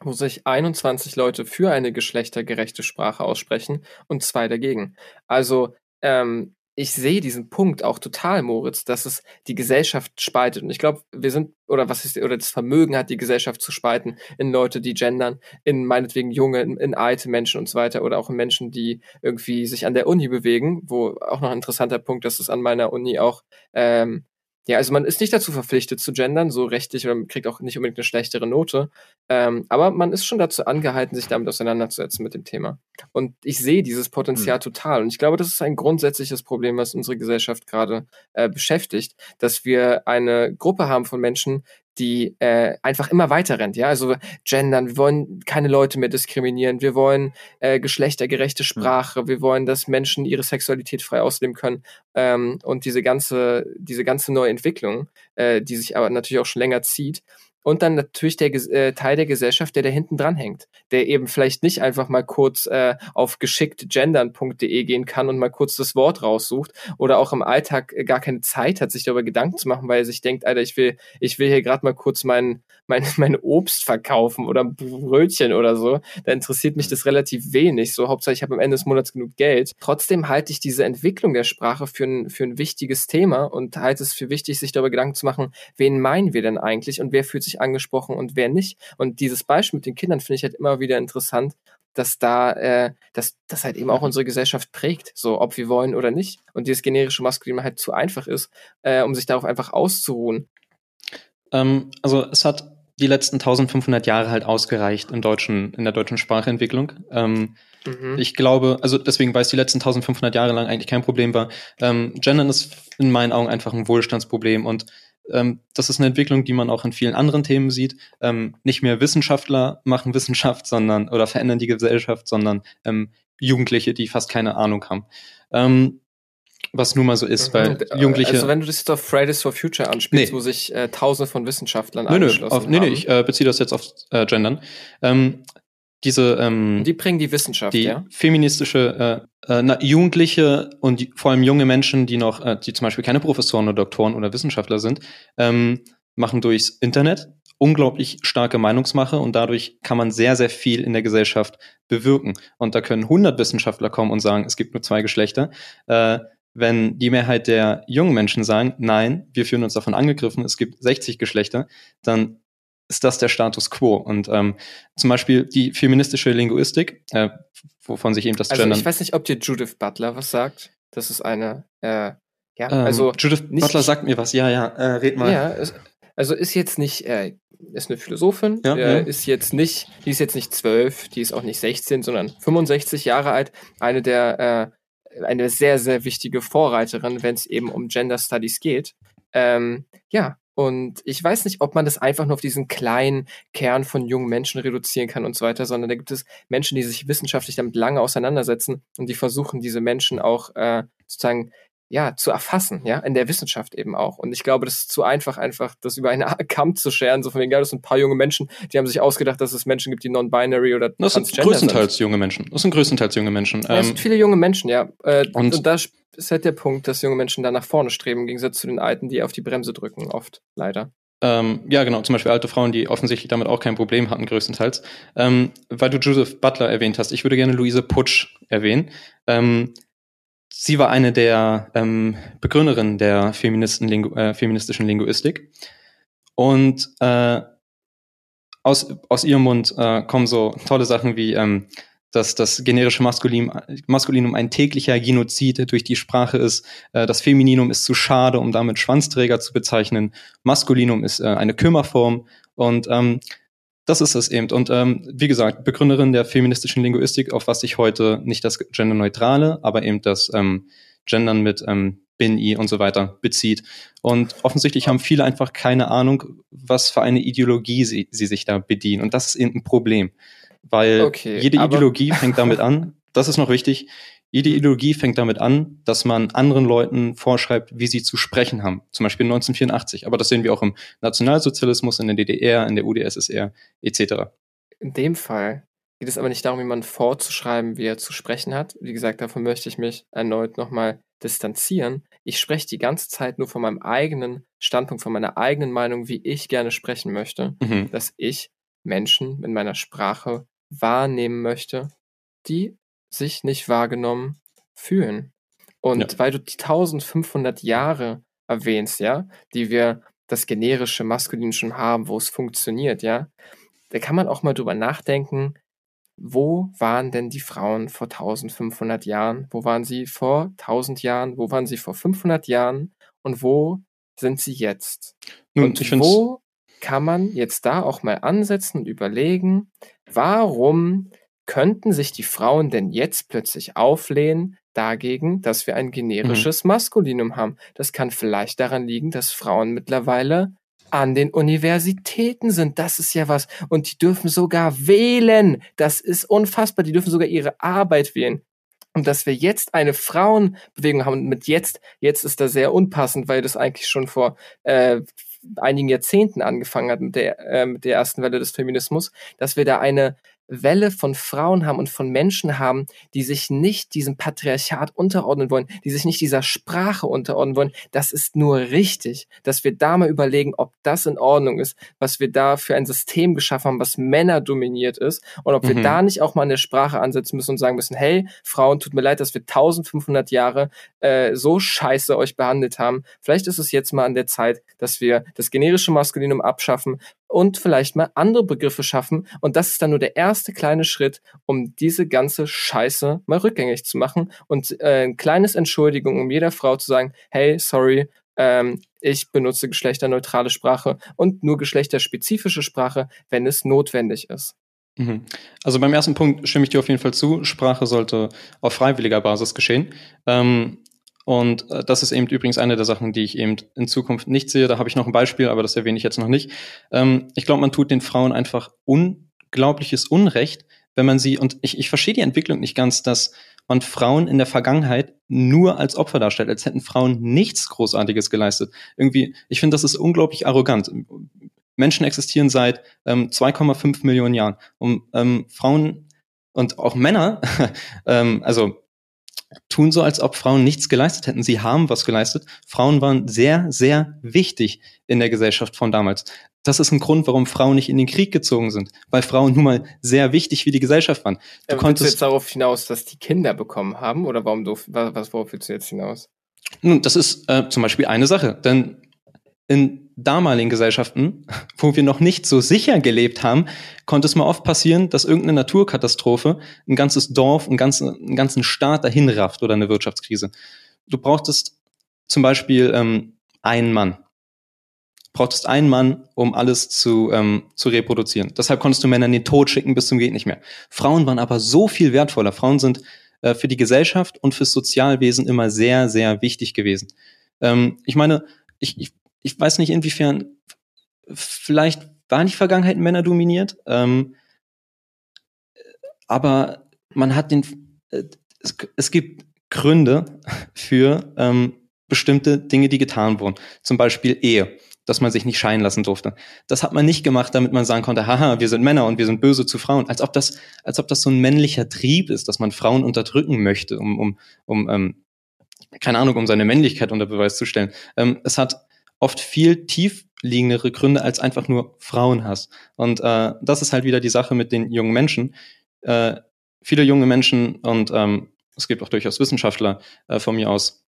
wo sich 21 Leute für eine geschlechtergerechte Sprache aussprechen und zwei dagegen. Also ähm, ich sehe diesen Punkt auch total, Moritz, dass es die Gesellschaft spaltet. Und ich glaube, wir sind, oder was ist, oder das Vermögen hat, die Gesellschaft zu spalten in Leute, die gendern, in meinetwegen junge, in, in alte Menschen und so weiter, oder auch in Menschen, die irgendwie sich an der Uni bewegen, wo auch noch ein interessanter Punkt, dass es an meiner Uni auch ähm, ja, also man ist nicht dazu verpflichtet zu gendern, so rechtlich, oder man kriegt auch nicht unbedingt eine schlechtere Note. Ähm, aber man ist schon dazu angehalten, sich damit auseinanderzusetzen mit dem Thema. Und ich sehe dieses Potenzial Mhm. total. Und ich glaube, das ist ein grundsätzliches Problem, was unsere Gesellschaft gerade äh, beschäftigt, dass wir eine Gruppe haben von Menschen, die äh, einfach immer weiter rennt. Ja, also gendern, wir wollen keine Leute mehr diskriminieren, wir wollen äh, geschlechtergerechte Sprache, wir wollen, dass Menschen ihre Sexualität frei ausleben können ähm, und diese ganze, diese ganze neue Entwicklung, äh, die sich aber natürlich auch schon länger zieht. Und dann natürlich der äh, Teil der Gesellschaft, der da hinten dran hängt, der eben vielleicht nicht einfach mal kurz äh, auf geschicktgendern.de gehen kann und mal kurz das Wort raussucht oder auch im Alltag äh, gar keine Zeit hat, sich darüber Gedanken zu machen, weil er sich denkt, Alter, ich will, ich will hier gerade mal kurz mein, mein, mein Obst verkaufen oder ein Brötchen oder so. Da interessiert mich das relativ wenig. So, Hauptsache, ich habe am Ende des Monats genug Geld. Trotzdem halte ich diese Entwicklung der Sprache für ein, für ein wichtiges Thema und halte es für wichtig, sich darüber Gedanken zu machen, wen meinen wir denn eigentlich und wer fühlt sich angesprochen und wer nicht. Und dieses Beispiel mit den Kindern finde ich halt immer wieder interessant, dass da, äh, dass das halt eben auch unsere Gesellschaft prägt, so ob wir wollen oder nicht. Und dieses generische Maskulin halt zu einfach ist, äh, um sich darauf einfach auszuruhen. Ähm, also es hat die letzten 1500 Jahre halt ausgereicht in, deutschen, in der deutschen Sprachentwicklung. Ähm, mhm. Ich glaube, also deswegen, weil es die letzten 1500 Jahre lang eigentlich kein Problem war, ähm, Gendern ist in meinen Augen einfach ein Wohlstandsproblem und ähm, das ist eine Entwicklung, die man auch in vielen anderen Themen sieht. Ähm, nicht mehr Wissenschaftler machen Wissenschaft, sondern oder verändern die Gesellschaft, sondern ähm, Jugendliche, die fast keine Ahnung haben. Ähm, was nun mal so ist, weil mhm. Jugendliche. Also wenn du das jetzt auf Fridays for Future anspielst, nee. wo sich äh, tausende von Wissenschaftlern nö, nö, auf, nee, Nee, ich äh, beziehe das jetzt auf äh, Gendern. Ähm, diese ähm, die bringen die Wissenschaft, die ja? feministische äh, äh, na, Jugendliche und die, vor allem junge Menschen, die noch, äh, die zum Beispiel keine Professoren oder Doktoren oder Wissenschaftler sind, ähm, machen durchs Internet unglaublich starke Meinungsmache und dadurch kann man sehr, sehr viel in der Gesellschaft bewirken. Und da können 100 Wissenschaftler kommen und sagen, es gibt nur zwei Geschlechter. Äh, wenn die Mehrheit der jungen Menschen sagen, nein, wir fühlen uns davon angegriffen, es gibt 60 Geschlechter, dann ist das der Status quo. Und ähm, zum Beispiel die feministische Linguistik, äh, wovon sich eben das also Ich weiß nicht, ob dir Judith Butler was sagt. Das ist eine, äh, ja, ähm, also. Judith Butler sagt mir was, ja, ja, äh, red mal. Ja, es, also ist jetzt nicht, äh, ist eine Philosophin, ja, äh, ja. ist jetzt nicht, die ist jetzt nicht zwölf, die ist auch nicht 16, sondern 65 Jahre alt, eine der, äh, eine sehr, sehr wichtige Vorreiterin, wenn es eben um Gender Studies geht. Ähm, ja, und ich weiß nicht, ob man das einfach nur auf diesen kleinen Kern von jungen Menschen reduzieren kann und so weiter, sondern da gibt es Menschen, die sich wissenschaftlich damit lange auseinandersetzen und die versuchen, diese Menschen auch äh, sozusagen ja, zu erfassen, ja, in der Wissenschaft eben auch. Und ich glaube, das ist zu einfach, einfach das über einen Kamm zu scheren, so von wegen, ja, das sind ein paar junge Menschen, die haben sich ausgedacht, dass es Menschen gibt, die non-binary oder Das sind größtenteils sind. junge Menschen. Das sind größtenteils junge Menschen. Ja, es sind ähm, viele junge Menschen, ja. Äh, und, und da ist halt der Punkt, dass junge Menschen da nach vorne streben, im Gegensatz zu den Alten, die auf die Bremse drücken, oft, leider. Ähm, ja, genau, zum Beispiel alte Frauen, die offensichtlich damit auch kein Problem hatten, größtenteils. Ähm, weil du Joseph Butler erwähnt hast, ich würde gerne Luise Putsch erwähnen. Ähm, Sie war eine der ähm, Begründerinnen der -Lingu äh, feministischen Linguistik. Und äh, aus, aus ihrem Mund äh, kommen so tolle Sachen wie, ähm, dass das generische Maskulin, Maskulinum ein täglicher Genozid durch die Sprache ist. Äh, das Femininum ist zu schade, um damit Schwanzträger zu bezeichnen. Maskulinum ist äh, eine Kümmerform. Und ähm, das ist es eben. Und ähm, wie gesagt, Begründerin der feministischen Linguistik, auf was sich heute nicht das Genderneutrale, aber eben das ähm, Gendern mit ähm, bin, i und so weiter bezieht. Und offensichtlich haben viele einfach keine Ahnung, was für eine Ideologie sie, sie sich da bedienen. Und das ist eben ein Problem. Weil okay, jede Ideologie fängt damit an, das ist noch wichtig, jede Ideologie fängt damit an, dass man anderen Leuten vorschreibt, wie sie zu sprechen haben. Zum Beispiel 1984. Aber das sehen wir auch im Nationalsozialismus, in der DDR, in der UdSSR etc. In dem Fall geht es aber nicht darum, jemandem vorzuschreiben, wie er zu sprechen hat. Wie gesagt, davon möchte ich mich erneut nochmal distanzieren. Ich spreche die ganze Zeit nur von meinem eigenen Standpunkt, von meiner eigenen Meinung, wie ich gerne sprechen möchte, mhm. dass ich Menschen mit meiner Sprache wahrnehmen möchte, die sich nicht wahrgenommen fühlen. Und ja. weil du die 1500 Jahre erwähnst, ja, die wir das generische Maskulin schon haben, wo es funktioniert, ja, da kann man auch mal drüber nachdenken, wo waren denn die Frauen vor 1500 Jahren? Wo waren sie vor 1000 Jahren? Wo waren sie vor 500 Jahren? Und wo sind sie jetzt? Nun, und wo kann man jetzt da auch mal ansetzen und überlegen, warum könnten sich die Frauen denn jetzt plötzlich auflehnen dagegen, dass wir ein mhm. generisches mhm. Maskulinum haben? Das kann vielleicht daran liegen, dass Frauen mittlerweile an den Universitäten sind. Das ist ja was. Und die dürfen sogar wählen. Das ist unfassbar. Die dürfen sogar ihre Arbeit wählen. Und dass wir jetzt eine Frauenbewegung haben, mit jetzt, jetzt ist das sehr unpassend, weil das eigentlich schon vor äh, einigen Jahrzehnten angefangen hat mit der, äh, mit der ersten Welle des Feminismus, dass wir da eine Welle von Frauen haben und von Menschen haben, die sich nicht diesem Patriarchat unterordnen wollen, die sich nicht dieser Sprache unterordnen wollen. Das ist nur richtig, dass wir da mal überlegen, ob das in Ordnung ist, was wir da für ein System geschaffen haben, was Männer dominiert ist und ob mhm. wir da nicht auch mal an der Sprache ansetzen müssen und sagen müssen, hey, Frauen, tut mir leid, dass wir 1500 Jahre äh, so scheiße euch behandelt haben. Vielleicht ist es jetzt mal an der Zeit, dass wir das generische Maskulinum abschaffen, und vielleicht mal andere Begriffe schaffen. Und das ist dann nur der erste kleine Schritt, um diese ganze Scheiße mal rückgängig zu machen und äh, ein kleines Entschuldigung, um jeder Frau zu sagen, hey, sorry, ähm, ich benutze geschlechterneutrale Sprache und nur geschlechterspezifische Sprache, wenn es notwendig ist. Mhm. Also beim ersten Punkt stimme ich dir auf jeden Fall zu. Sprache sollte auf freiwilliger Basis geschehen. Ähm, und äh, das ist eben übrigens eine der Sachen, die ich eben in Zukunft nicht sehe. Da habe ich noch ein Beispiel, aber das erwähne ich jetzt noch nicht. Ähm, ich glaube, man tut den Frauen einfach unglaubliches Unrecht, wenn man sie, und ich, ich verstehe die Entwicklung nicht ganz, dass man Frauen in der Vergangenheit nur als Opfer darstellt, als hätten Frauen nichts Großartiges geleistet. Irgendwie, ich finde, das ist unglaublich arrogant. Menschen existieren seit ähm, 2,5 Millionen Jahren. Und ähm, Frauen und auch Männer, ähm, also tun so, als ob Frauen nichts geleistet hätten. Sie haben was geleistet. Frauen waren sehr, sehr wichtig in der Gesellschaft von damals. Das ist ein Grund, warum Frauen nicht in den Krieg gezogen sind, weil Frauen nun mal sehr wichtig für die Gesellschaft waren. Du ja, konntest du jetzt darauf hinaus, dass die Kinder bekommen haben oder warum du was worauf willst du jetzt hinaus? Nun, das ist äh, zum Beispiel eine Sache, denn in damaligen Gesellschaften, wo wir noch nicht so sicher gelebt haben, konnte es mal oft passieren, dass irgendeine Naturkatastrophe ein ganzes Dorf, einen ganzen, einen ganzen Staat dahin rafft oder eine Wirtschaftskrise. Du brauchtest zum Beispiel ähm, einen Mann. Brauchtest einen Mann, um alles zu, ähm, zu reproduzieren. Deshalb konntest du Männer in den Tod schicken bis zum geht nicht mehr. Frauen waren aber so viel wertvoller. Frauen sind äh, für die Gesellschaft und fürs Sozialwesen immer sehr, sehr wichtig gewesen. Ähm, ich meine, ich, ich ich weiß nicht inwiefern, vielleicht waren die Vergangenheit Männer dominiert, ähm, aber man hat den, äh, es, es, gibt Gründe für ähm, bestimmte Dinge, die getan wurden. Zum Beispiel Ehe, dass man sich nicht scheiden lassen durfte. Das hat man nicht gemacht, damit man sagen konnte, haha, wir sind Männer und wir sind böse zu Frauen. Als ob das, als ob das so ein männlicher Trieb ist, dass man Frauen unterdrücken möchte, um, um, um ähm, keine Ahnung, um seine Männlichkeit unter Beweis zu stellen. Ähm, es hat oft viel tiefliegendere Gründe als einfach nur Frauenhass. Und äh, das ist halt wieder die Sache mit den jungen Menschen. Äh, viele junge Menschen und ähm, es gibt auch durchaus Wissenschaftler äh, von mir aus,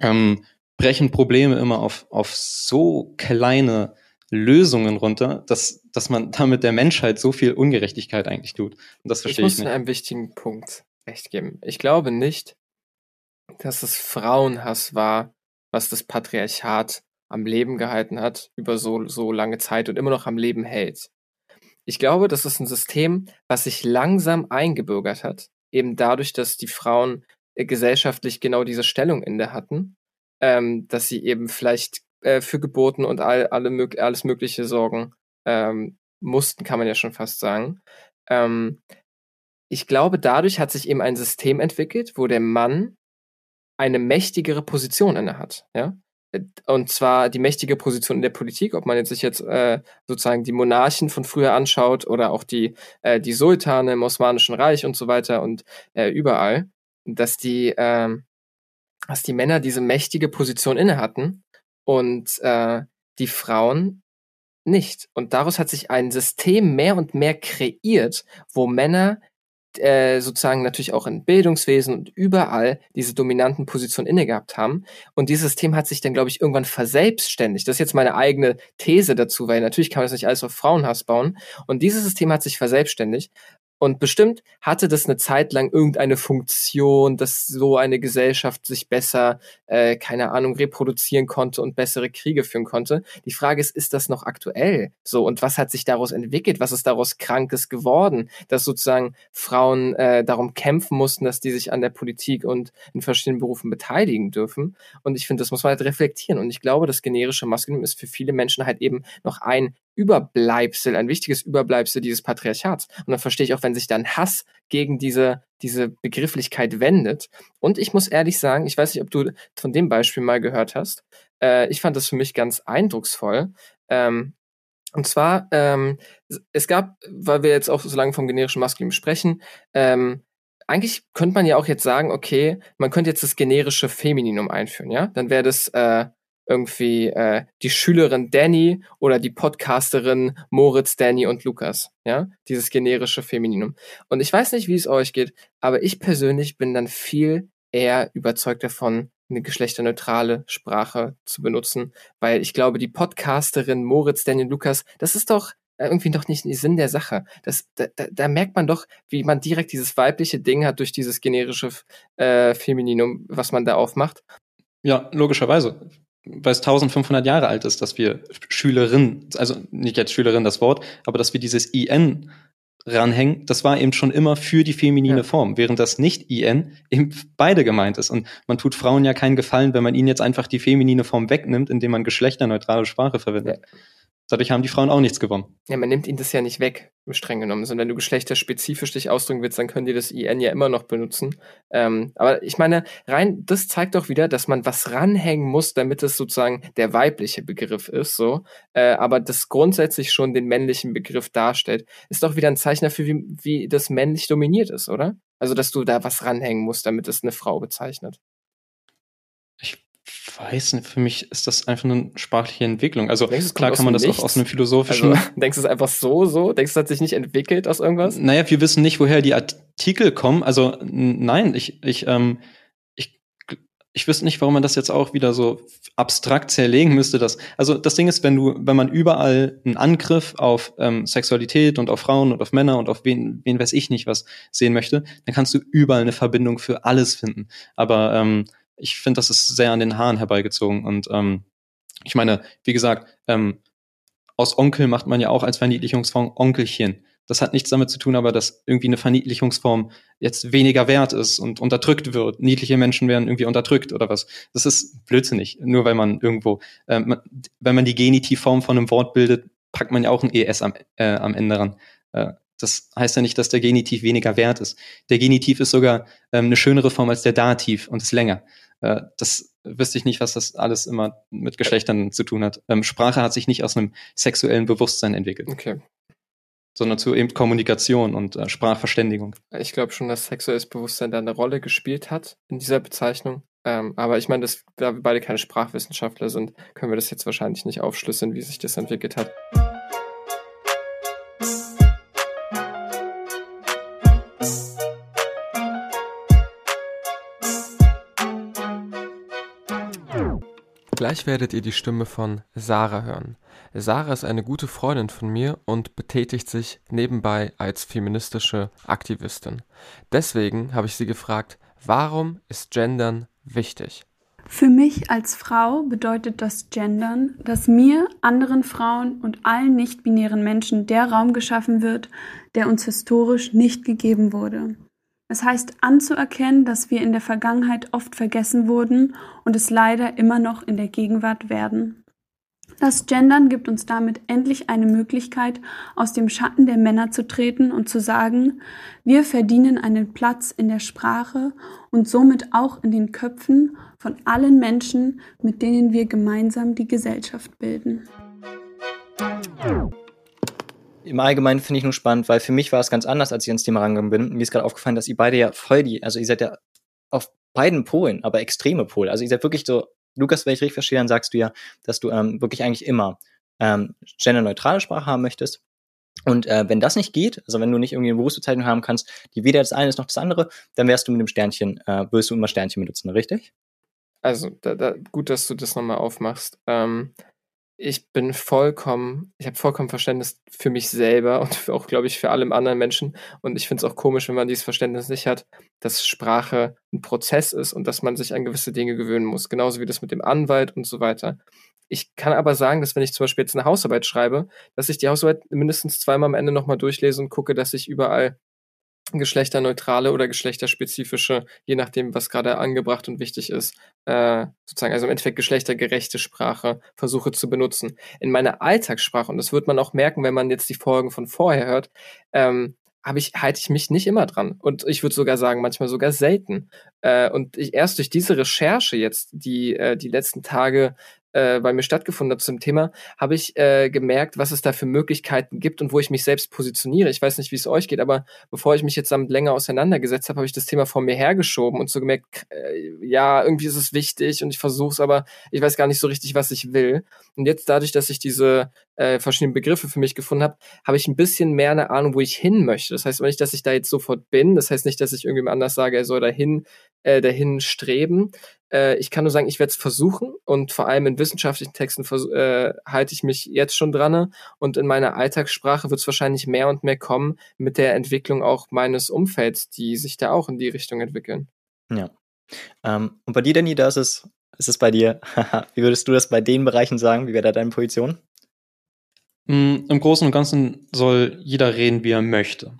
ähm, brechen Probleme immer auf, auf so kleine Lösungen runter, dass, dass man damit der Menschheit so viel Ungerechtigkeit eigentlich tut. Und das verstehe ich, ich nicht. Ich muss einen wichtigen Punkt recht geben. Ich glaube nicht, dass es Frauenhass war, was das Patriarchat am Leben gehalten hat über so, so lange Zeit und immer noch am Leben hält. Ich glaube, das ist ein System, was sich langsam eingebürgert hat, eben dadurch, dass die Frauen äh, gesellschaftlich genau diese Stellung inne hatten, ähm, dass sie eben vielleicht äh, für Geburten und all, alle, alles Mögliche sorgen ähm, mussten, kann man ja schon fast sagen. Ähm, ich glaube, dadurch hat sich eben ein System entwickelt, wo der Mann eine mächtigere Position inne hat. Ja? Und zwar die mächtige Position in der Politik, ob man jetzt sich jetzt äh, sozusagen die Monarchen von früher anschaut oder auch die, äh, die Sultane im Osmanischen Reich und so weiter und äh, überall, dass die, äh, dass die Männer diese mächtige Position inne hatten und äh, die Frauen nicht. Und daraus hat sich ein System mehr und mehr kreiert, wo Männer äh, sozusagen natürlich auch in Bildungswesen und überall diese dominanten Positionen inne gehabt haben. Und dieses System hat sich dann, glaube ich, irgendwann verselbstständigt. Das ist jetzt meine eigene These dazu, weil natürlich kann man das nicht alles auf Frauenhass bauen. Und dieses System hat sich verselbstständigt. Und bestimmt hatte das eine Zeit lang irgendeine Funktion, dass so eine Gesellschaft sich besser, äh, keine Ahnung, reproduzieren konnte und bessere Kriege führen konnte. Die Frage ist, ist das noch aktuell? So, und was hat sich daraus entwickelt? Was ist daraus Krankes geworden? Dass sozusagen Frauen äh, darum kämpfen mussten, dass die sich an der Politik und in verschiedenen Berufen beteiligen dürfen. Und ich finde, das muss man halt reflektieren. Und ich glaube, das generische Maskulinum ist für viele Menschen halt eben noch ein Überbleibsel, ein wichtiges Überbleibsel dieses Patriarchats. Und dann verstehe ich auch, wenn sich dann Hass gegen diese, diese Begrifflichkeit wendet. Und ich muss ehrlich sagen, ich weiß nicht, ob du von dem Beispiel mal gehört hast. Äh, ich fand das für mich ganz eindrucksvoll. Ähm, und zwar, ähm, es gab, weil wir jetzt auch so lange vom generischen Maskulin sprechen, ähm, eigentlich könnte man ja auch jetzt sagen, okay, man könnte jetzt das generische Femininum einführen, ja? Dann wäre das äh, irgendwie äh, die Schülerin Danny oder die Podcasterin Moritz, Danny und Lukas, ja, dieses generische Femininum. Und ich weiß nicht, wie es euch geht, aber ich persönlich bin dann viel eher überzeugt davon, eine geschlechterneutrale Sprache zu benutzen, weil ich glaube, die Podcasterin Moritz, Danny und Lukas, das ist doch irgendwie doch nicht der Sinn der Sache. Das, da, da, da merkt man doch, wie man direkt dieses weibliche Ding hat durch dieses generische äh, Femininum, was man da aufmacht. Ja, logischerweise weil es 1500 Jahre alt ist, dass wir Schülerin, also nicht jetzt Schülerin das Wort, aber dass wir dieses IN ranhängen, das war eben schon immer für die feminine ja. Form, während das nicht IN eben beide gemeint ist. Und man tut Frauen ja keinen Gefallen, wenn man ihnen jetzt einfach die feminine Form wegnimmt, indem man geschlechterneutrale Sprache verwendet. Ja. Dadurch haben die Frauen auch nichts gewonnen. Ja, man nimmt ihnen das ja nicht weg, streng genommen. Sondern wenn du geschlechterspezifisch dich ausdrücken willst, dann können die das IN ja immer noch benutzen. Ähm, aber ich meine, rein, das zeigt doch wieder, dass man was ranhängen muss, damit es sozusagen der weibliche Begriff ist, so. Äh, aber das grundsätzlich schon den männlichen Begriff darstellt, ist doch wieder ein Zeichen dafür, wie, wie das männlich dominiert ist, oder? Also, dass du da was ranhängen musst, damit es eine Frau bezeichnet. Weiß nicht, für mich ist das einfach eine sprachliche Entwicklung. Also klar kann man das nichts? auch aus einem philosophischen. Also, denkst du es einfach so, so? Denkst du, es hat sich nicht entwickelt aus irgendwas? Naja, wir wissen nicht, woher die Artikel kommen. Also nein, ich, ich, ähm, ich, ich wüsste nicht, warum man das jetzt auch wieder so abstrakt zerlegen müsste. Dass, also das Ding ist, wenn du, wenn man überall einen Angriff auf ähm, Sexualität und auf Frauen und auf Männer und auf wen, wen weiß ich nicht was sehen möchte, dann kannst du überall eine Verbindung für alles finden. Aber ähm, ich finde, das ist sehr an den Haaren herbeigezogen. Und ähm, ich meine, wie gesagt, ähm, aus Onkel macht man ja auch als Verniedlichungsform Onkelchen. Das hat nichts damit zu tun, aber dass irgendwie eine Verniedlichungsform jetzt weniger wert ist und unterdrückt wird. Niedliche Menschen werden irgendwie unterdrückt oder was. Das ist blödsinnig. Nur weil man irgendwo, äh, man, wenn man die Genitivform von einem Wort bildet, packt man ja auch ein ES am, äh, am Ende ran. Äh, das heißt ja nicht, dass der Genitiv weniger wert ist. Der Genitiv ist sogar ähm, eine schönere Form als der Dativ und ist länger. Äh, das wüsste ich nicht, was das alles immer mit Geschlechtern zu tun hat. Ähm, Sprache hat sich nicht aus einem sexuellen Bewusstsein entwickelt. Okay. Sondern zu eben Kommunikation und äh, Sprachverständigung. Ich glaube schon, dass sexuelles Bewusstsein da eine Rolle gespielt hat in dieser Bezeichnung. Ähm, aber ich meine, da wir beide keine Sprachwissenschaftler sind, können wir das jetzt wahrscheinlich nicht aufschlüsseln, wie sich das entwickelt hat. Gleich werdet ihr die Stimme von Sarah hören. Sarah ist eine gute Freundin von mir und betätigt sich nebenbei als feministische Aktivistin. Deswegen habe ich sie gefragt, warum ist Gendern wichtig? Für mich als Frau bedeutet das Gendern, dass mir, anderen Frauen und allen nicht-binären Menschen der Raum geschaffen wird, der uns historisch nicht gegeben wurde. Es heißt anzuerkennen, dass wir in der Vergangenheit oft vergessen wurden und es leider immer noch in der Gegenwart werden. Das Gendern gibt uns damit endlich eine Möglichkeit, aus dem Schatten der Männer zu treten und zu sagen, wir verdienen einen Platz in der Sprache und somit auch in den Köpfen von allen Menschen, mit denen wir gemeinsam die Gesellschaft bilden im Allgemeinen finde ich nur spannend, weil für mich war es ganz anders, als ich ins Thema rangegangen bin. Mir ist gerade aufgefallen, dass ihr beide ja voll die, also ihr seid ja auf beiden Polen, aber extreme Pole. Also ihr seid wirklich so, Lukas, wenn ich richtig verstehe, dann sagst du ja, dass du ähm, wirklich eigentlich immer ähm, genderneutrale Sprache haben möchtest. Und äh, wenn das nicht geht, also wenn du nicht irgendwie eine Berufsbezeichnung haben kannst, die weder das eine ist noch das andere, dann wärst du mit dem Sternchen, äh, würdest du immer Sternchen benutzen, richtig? Also, da, da, gut, dass du das nochmal aufmachst. Ähm, ich bin vollkommen, ich habe vollkommen Verständnis für mich selber und auch, glaube ich, für alle anderen Menschen. Und ich finde es auch komisch, wenn man dieses Verständnis nicht hat, dass Sprache ein Prozess ist und dass man sich an gewisse Dinge gewöhnen muss. Genauso wie das mit dem Anwalt und so weiter. Ich kann aber sagen, dass wenn ich zum Beispiel jetzt eine Hausarbeit schreibe, dass ich die Hausarbeit mindestens zweimal am Ende nochmal durchlese und gucke, dass ich überall geschlechterneutrale oder geschlechterspezifische, je nachdem, was gerade angebracht und wichtig ist, äh, sozusagen, also im Endeffekt geschlechtergerechte Sprache versuche zu benutzen. In meiner Alltagssprache, und das wird man auch merken, wenn man jetzt die Folgen von vorher hört, ähm, habe ich, halte ich mich nicht immer dran. Und ich würde sogar sagen, manchmal sogar selten. Äh, und ich erst durch diese Recherche jetzt, die äh, die letzten Tage äh, bei mir stattgefunden hat zum Thema, habe ich äh, gemerkt, was es da für Möglichkeiten gibt und wo ich mich selbst positioniere. Ich weiß nicht, wie es euch geht, aber bevor ich mich jetzt damit länger auseinandergesetzt habe, habe ich das Thema vor mir hergeschoben und so gemerkt, äh, ja, irgendwie ist es wichtig und ich versuche es, aber ich weiß gar nicht so richtig, was ich will. Und jetzt dadurch, dass ich diese äh, verschiedenen Begriffe für mich gefunden habe, habe ich ein bisschen mehr eine Ahnung, wo ich hin möchte. Das heißt aber nicht, dass ich da jetzt sofort bin. Das heißt nicht, dass ich irgendjemand anders sage, er soll dahin, äh, dahin streben. Äh, ich kann nur sagen, ich werde es versuchen und vor allem in wissenschaftlichen Texten äh, halte ich mich jetzt schon dran und in meiner Alltagssprache wird es wahrscheinlich mehr und mehr kommen mit der Entwicklung auch meines Umfelds, die sich da auch in die Richtung entwickeln. Ja. Ähm, und bei dir, Danny, da ist es ist es bei dir? Wie würdest du das bei den Bereichen sagen? Wie wäre da deine Position? Mm, Im Großen und Ganzen soll jeder reden, wie er möchte.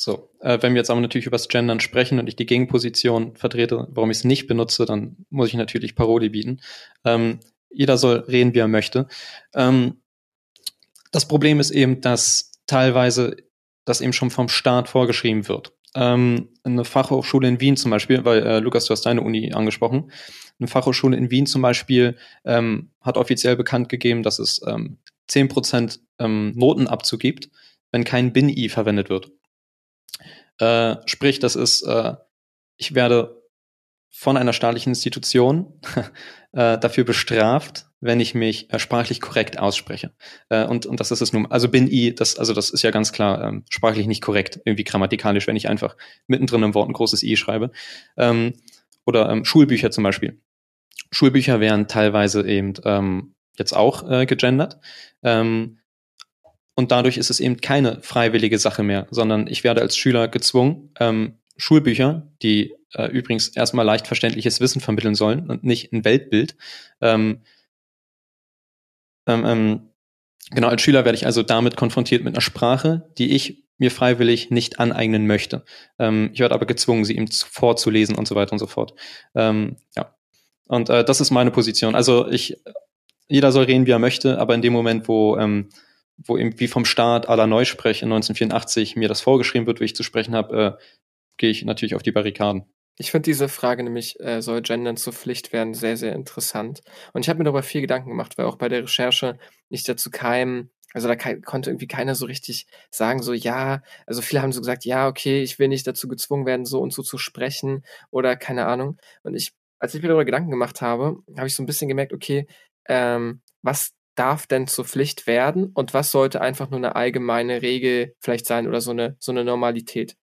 So, äh, wenn wir jetzt aber natürlich über das Gendern sprechen und ich die Gegenposition vertrete, warum ich es nicht benutze, dann muss ich natürlich Paroli bieten. Ähm, jeder soll reden, wie er möchte. Ähm, das Problem ist eben, dass teilweise das eben schon vom Staat vorgeschrieben wird. Ähm, eine Fachhochschule in Wien zum Beispiel, weil äh, Lukas, du hast deine Uni angesprochen, eine Fachhochschule in Wien zum Beispiel ähm, hat offiziell bekannt gegeben, dass es ähm, 10% ähm, Notenabzug gibt, wenn kein Bin-I verwendet wird. Äh, sprich, das ist, äh, ich werde von einer staatlichen Institution äh, dafür bestraft, wenn ich mich äh, sprachlich korrekt ausspreche. Äh, und, und das ist es nun. Also bin i, das, also das ist ja ganz klar ähm, sprachlich nicht korrekt, irgendwie grammatikalisch, wenn ich einfach mittendrin im Wort ein großes i schreibe. Ähm, oder ähm, Schulbücher zum Beispiel. Schulbücher werden teilweise eben ähm, jetzt auch äh, gegendert. Ähm, und dadurch ist es eben keine freiwillige Sache mehr, sondern ich werde als Schüler gezwungen, ähm, Schulbücher, die äh, übrigens erstmal leicht verständliches Wissen vermitteln sollen und nicht ein Weltbild. Ähm, ähm, ähm, genau, als Schüler werde ich also damit konfrontiert mit einer Sprache, die ich mir freiwillig nicht aneignen möchte. Ähm, ich werde aber gezwungen, sie ihm vorzulesen und so weiter und so fort. Ähm, ja. Und äh, das ist meine Position. Also ich, jeder soll reden, wie er möchte, aber in dem Moment, wo ähm, wo eben wie vom Staat aller Neusprech in 1984 mir das vorgeschrieben wird, wie ich zu sprechen habe, äh, gehe ich natürlich auf die Barrikaden. Ich finde diese Frage nämlich, äh, soll Gendern zur Pflicht werden, sehr, sehr interessant. Und ich habe mir darüber viel Gedanken gemacht, weil auch bei der Recherche nicht dazu keinem, also da konnte irgendwie keiner so richtig sagen, so ja, also viele haben so gesagt, ja, okay, ich will nicht dazu gezwungen werden, so und so zu sprechen oder keine Ahnung. Und ich, als ich mir darüber Gedanken gemacht habe, habe ich so ein bisschen gemerkt, okay, ähm, was darf denn zur Pflicht werden und was sollte einfach nur eine allgemeine Regel vielleicht sein oder so eine, so eine Normalität.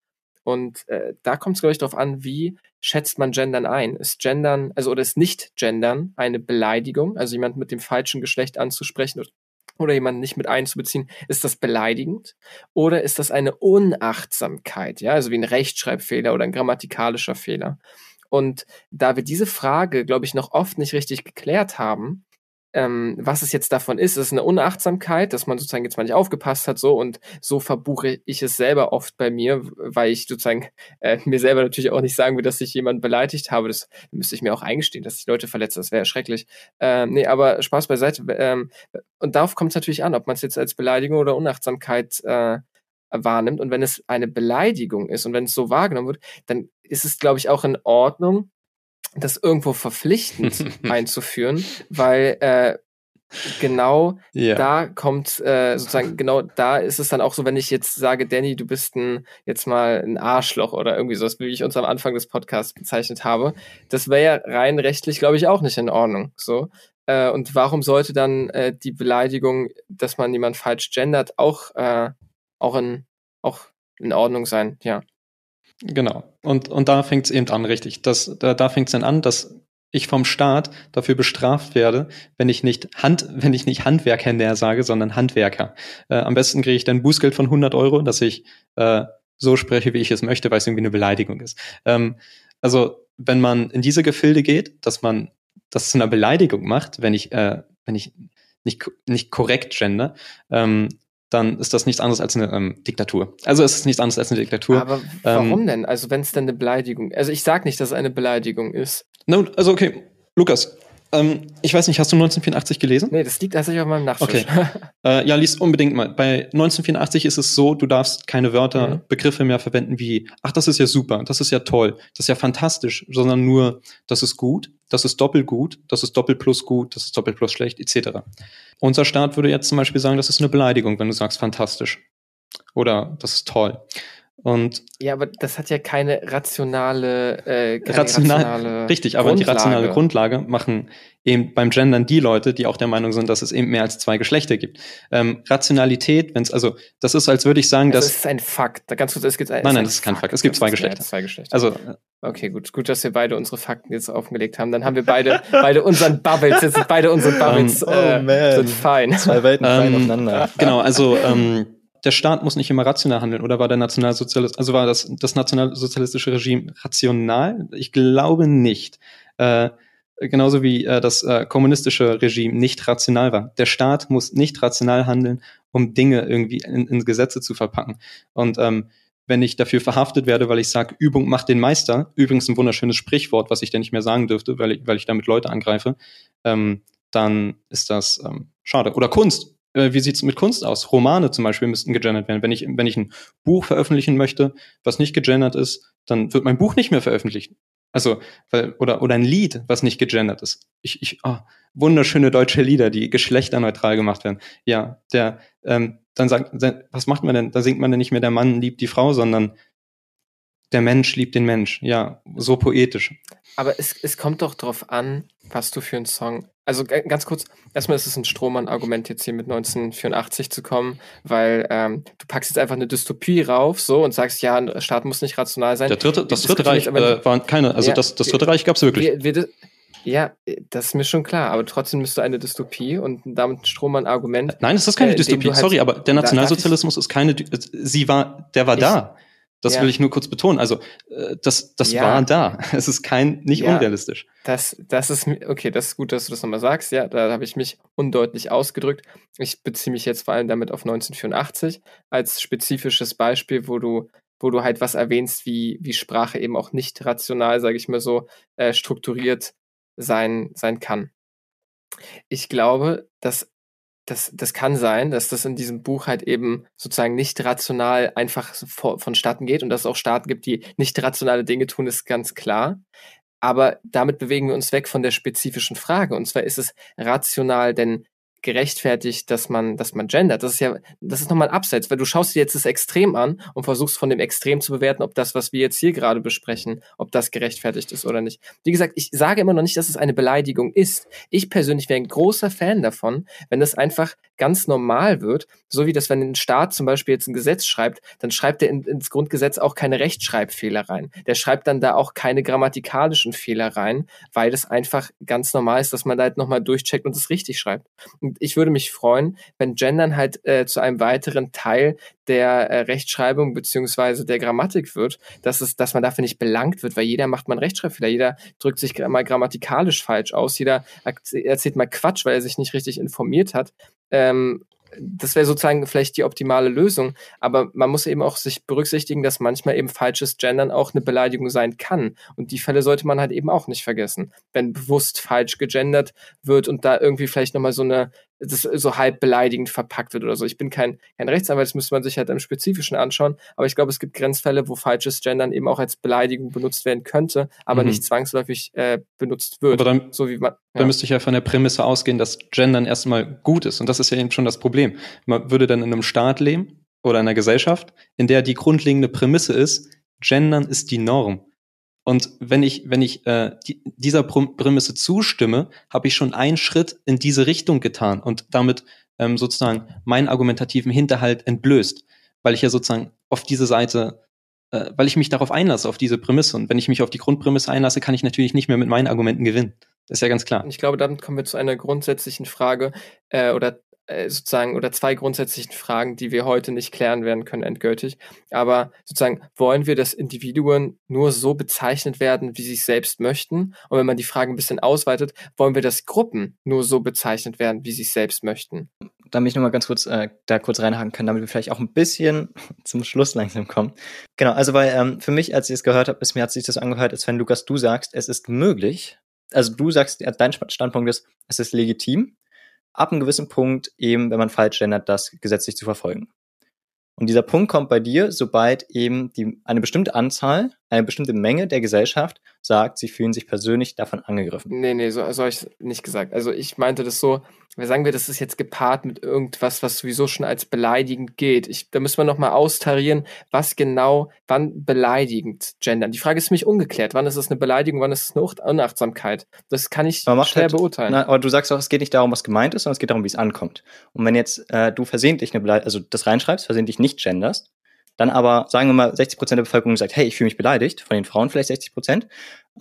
Und äh, da kommt es, glaube ich, darauf an, wie schätzt man Gendern ein? Ist Gendern, also oder ist Nicht-Gendern eine Beleidigung, also jemand mit dem falschen Geschlecht anzusprechen oder jemanden nicht mit einzubeziehen, ist das beleidigend? Oder ist das eine Unachtsamkeit, ja, also wie ein Rechtschreibfehler oder ein grammatikalischer Fehler? Und da wir diese Frage, glaube ich, noch oft nicht richtig geklärt haben, ähm, was es jetzt davon ist. Ist eine Unachtsamkeit, dass man sozusagen jetzt mal nicht aufgepasst hat, so und so verbuche ich es selber oft bei mir, weil ich sozusagen äh, mir selber natürlich auch nicht sagen will, dass ich jemanden beleidigt habe. Das müsste ich mir auch eingestehen, dass ich Leute verletze. Das wäre schrecklich. Ähm, nee, aber Spaß beiseite. Ähm, und darauf kommt es natürlich an, ob man es jetzt als Beleidigung oder Unachtsamkeit äh, wahrnimmt. Und wenn es eine Beleidigung ist und wenn es so wahrgenommen wird, dann ist es, glaube ich, auch in Ordnung, das irgendwo verpflichtend einzuführen, weil äh, genau yeah. da kommt äh, sozusagen genau da ist es dann auch so, wenn ich jetzt sage, Danny, du bist ein jetzt mal ein Arschloch oder irgendwie so, wie ich uns am Anfang des Podcasts bezeichnet habe, das wäre ja rein rechtlich, glaube ich, auch nicht in Ordnung. So äh, und warum sollte dann äh, die Beleidigung, dass man jemand falsch gendert, auch äh, auch in auch in Ordnung sein? Ja. Genau. Und, und da fängt es eben an, richtig. Das, da da fängt es dann an, dass ich vom Staat dafür bestraft werde, wenn ich nicht Hand, wenn ich nicht Handwerker näher sage, sondern Handwerker. Äh, am besten kriege ich dann Bußgeld von 100 Euro, dass ich äh, so spreche, wie ich es möchte, weil es irgendwie eine Beleidigung ist. Ähm, also wenn man in diese Gefilde geht, dass man das zu einer Beleidigung macht, wenn ich äh, wenn ich nicht nicht korrekt gender, ähm, dann ist das nichts anderes als eine ähm, Diktatur. Also es ist nichts anderes als eine Diktatur. Aber warum ähm, denn? Also wenn es denn eine Beleidigung, also ich sag nicht, dass es eine Beleidigung ist. No, also okay, Lukas, ähm, ich weiß nicht, hast du 1984 gelesen? Nee, das liegt tatsächlich auf meinem Nachtisch. Okay. äh, ja, lies unbedingt mal. Bei 1984 ist es so, du darfst keine Wörter, mhm. Begriffe mehr verwenden wie, ach, das ist ja super, das ist ja toll, das ist ja fantastisch, sondern nur, das ist gut, das ist doppelt gut, das ist doppelt plus gut, das ist doppelt plus schlecht, etc. Unser Staat würde jetzt zum Beispiel sagen, das ist eine Beleidigung, wenn du sagst fantastisch. Oder das ist toll. Und ja, aber das hat ja keine rationale, äh, keine rational, rationale richtig, aber Grundlage. die rationale Grundlage machen eben beim Gendern die Leute, die auch der Meinung sind, dass es eben mehr als zwei Geschlechter gibt. Ähm, Rationalität, wenn es also, das ist, als würde ich sagen, also dass es ist ein Fakt. Da ganz kurz, es gibt ein, nein, nein, das ist kein Fakt. Es gibt zwei Geschlechter. zwei Geschlechter. Also okay, gut, gut, dass wir beide unsere Fakten jetzt aufgelegt haben. Dann haben wir beide, beide unseren Bubbles, jetzt sind beide unsere Bubbles um, äh, oh man. sind fein. Zwei Welten fein ähm, aufeinander. Genau, also ähm, der Staat muss nicht immer rational handeln oder war der Nationalsozialist, also war das, das nationalsozialistische Regime rational? Ich glaube nicht. Äh, genauso wie äh, das äh, kommunistische Regime nicht rational war. Der Staat muss nicht rational handeln, um Dinge irgendwie in, in Gesetze zu verpacken. Und ähm, wenn ich dafür verhaftet werde, weil ich sage, Übung macht den Meister, übrigens ein wunderschönes Sprichwort, was ich denn nicht mehr sagen dürfte, weil ich, weil ich damit Leute angreife, ähm, dann ist das ähm, schade. Oder Kunst. Äh, wie sieht's mit Kunst aus? Romane zum Beispiel müssten gegendert werden. Wenn ich, wenn ich ein Buch veröffentlichen möchte, was nicht gegendert ist, dann wird mein Buch nicht mehr veröffentlicht. Also, weil, oder, oder ein Lied, was nicht gegendert ist. Ich, ich, oh, wunderschöne deutsche Lieder, die geschlechterneutral gemacht werden. Ja, der, ähm, dann sagt, was macht man denn? Da singt man denn nicht mehr der Mann liebt die Frau, sondern der Mensch liebt den Mensch. Ja, so poetisch. Aber es, es kommt doch drauf an, was du für einen Song. Also ganz kurz, erstmal ist es ein Strohmann-Argument, jetzt hier mit 1984 zu kommen, weil ähm, du packst jetzt einfach eine Dystopie rauf so und sagst, ja, ein Staat muss nicht rational sein. Der dritte, das Dritte Reich äh, waren keine, also ja, das, das Dritte Reich gab es wirklich. Wir, wir, ja, das ist mir schon klar, aber trotzdem müsste eine Dystopie und damit ein Strohmann-Argument. Nein, es ist keine äh, Dystopie, halt, sorry, aber der Nationalsozialismus ist keine, sie war, der war ich, da. Das ja. will ich nur kurz betonen. Also äh, das, das ja. war da. Es ist kein nicht ja. unrealistisch. Das, das ist okay. Das ist gut, dass du das nochmal sagst. Ja, da habe ich mich undeutlich ausgedrückt. Ich beziehe mich jetzt vor allem damit auf 1984 als spezifisches Beispiel, wo du wo du halt was erwähnst, wie, wie Sprache eben auch nicht rational, sage ich mal so, äh, strukturiert sein, sein kann. Ich glaube, dass das, das kann sein, dass das in diesem Buch halt eben sozusagen nicht rational einfach vonstatten geht und dass es auch Staaten gibt, die nicht rationale Dinge tun, ist ganz klar. Aber damit bewegen wir uns weg von der spezifischen Frage. Und zwar ist es rational denn gerechtfertigt, dass man, dass man gendert. Das ist ja, das ist nochmal ein Abseits, weil du schaust dir jetzt das Extrem an und versuchst von dem Extrem zu bewerten, ob das, was wir jetzt hier gerade besprechen, ob das gerechtfertigt ist oder nicht. Wie gesagt, ich sage immer noch nicht, dass es eine Beleidigung ist. Ich persönlich wäre ein großer Fan davon, wenn das einfach ganz normal wird, so wie das, wenn ein Staat zum Beispiel jetzt ein Gesetz schreibt, dann schreibt er in, ins Grundgesetz auch keine Rechtschreibfehler rein. Der schreibt dann da auch keine grammatikalischen Fehler rein, weil es einfach ganz normal ist, dass man da halt nochmal durchcheckt und es richtig schreibt. Und ich würde mich freuen, wenn Gendern halt äh, zu einem weiteren Teil der äh, Rechtschreibung beziehungsweise der Grammatik wird, dass es, dass man dafür nicht belangt wird, weil jeder macht mal Rechtschreibfehler, jeder drückt sich mal grammatikalisch falsch aus, jeder erzählt mal Quatsch, weil er sich nicht richtig informiert hat. Ähm, das wäre sozusagen vielleicht die optimale Lösung. Aber man muss eben auch sich berücksichtigen, dass manchmal eben falsches Gendern auch eine Beleidigung sein kann. Und die Fälle sollte man halt eben auch nicht vergessen. Wenn bewusst falsch gegendert wird und da irgendwie vielleicht nochmal so eine das so halb beleidigend verpackt wird oder so. Ich bin kein, kein Rechtsanwalt, das müsste man sich halt im Spezifischen anschauen, aber ich glaube, es gibt Grenzfälle, wo falsches Gendern eben auch als Beleidigung benutzt werden könnte, aber mhm. nicht zwangsläufig äh, benutzt wird. Aber dann, so wie man, ja. dann müsste ich ja von der Prämisse ausgehen, dass Gendern erstmal gut ist und das ist ja eben schon das Problem. Man würde dann in einem Staat leben oder in einer Gesellschaft, in der die grundlegende Prämisse ist, Gendern ist die Norm. Und wenn ich, wenn ich äh, die, dieser Prämisse zustimme, habe ich schon einen Schritt in diese Richtung getan und damit ähm, sozusagen meinen argumentativen Hinterhalt entblößt, weil ich ja sozusagen auf diese Seite, äh, weil ich mich darauf einlasse, auf diese Prämisse. Und wenn ich mich auf die Grundprämisse einlasse, kann ich natürlich nicht mehr mit meinen Argumenten gewinnen. Das ist ja ganz klar. Ich glaube, damit kommen wir zu einer grundsätzlichen Frage äh, oder sozusagen oder zwei grundsätzlichen Fragen, die wir heute nicht klären werden können endgültig. Aber sozusagen wollen wir, dass Individuen nur so bezeichnet werden, wie sie es selbst möchten? Und wenn man die Frage ein bisschen ausweitet, wollen wir, dass Gruppen nur so bezeichnet werden, wie sie es selbst möchten? Damit ich nochmal ganz kurz äh, da kurz reinhaken kann, damit wir vielleicht auch ein bisschen zum Schluss langsam kommen. Genau, also weil ähm, für mich, als ich es gehört habe, ist mir hat sich das angehört, als wenn Lukas, du sagst, es ist möglich, also du sagst, dein Standpunkt ist, es ist legitim, ab einem gewissen Punkt eben, wenn man falsch gendert, das gesetzlich zu verfolgen. Und dieser Punkt kommt bei dir, sobald eben die, eine bestimmte Anzahl, eine bestimmte Menge der Gesellschaft sagt, sie fühlen sich persönlich davon angegriffen. Nee, nee, so, so habe ich nicht gesagt. Also ich meinte das so, sagen wir, das ist jetzt gepaart mit irgendwas, was sowieso schon als beleidigend gilt. Ich, da müssen wir nochmal austarieren, was genau, wann beleidigend gendern. Die Frage ist für mich ungeklärt. Wann ist es eine Beleidigung, wann ist es eine Unachtsamkeit? Das kann ich schwer halt, beurteilen. Na, aber du sagst auch, es geht nicht darum, was gemeint ist, sondern es geht darum, wie es ankommt. Und wenn jetzt äh, du versehentlich eine Beleidigung, also das reinschreibst, versehentlich nicht genderst, dann aber, sagen wir mal, 60 Prozent der Bevölkerung sagt, hey, ich fühle mich beleidigt, von den Frauen vielleicht 60%, Prozent,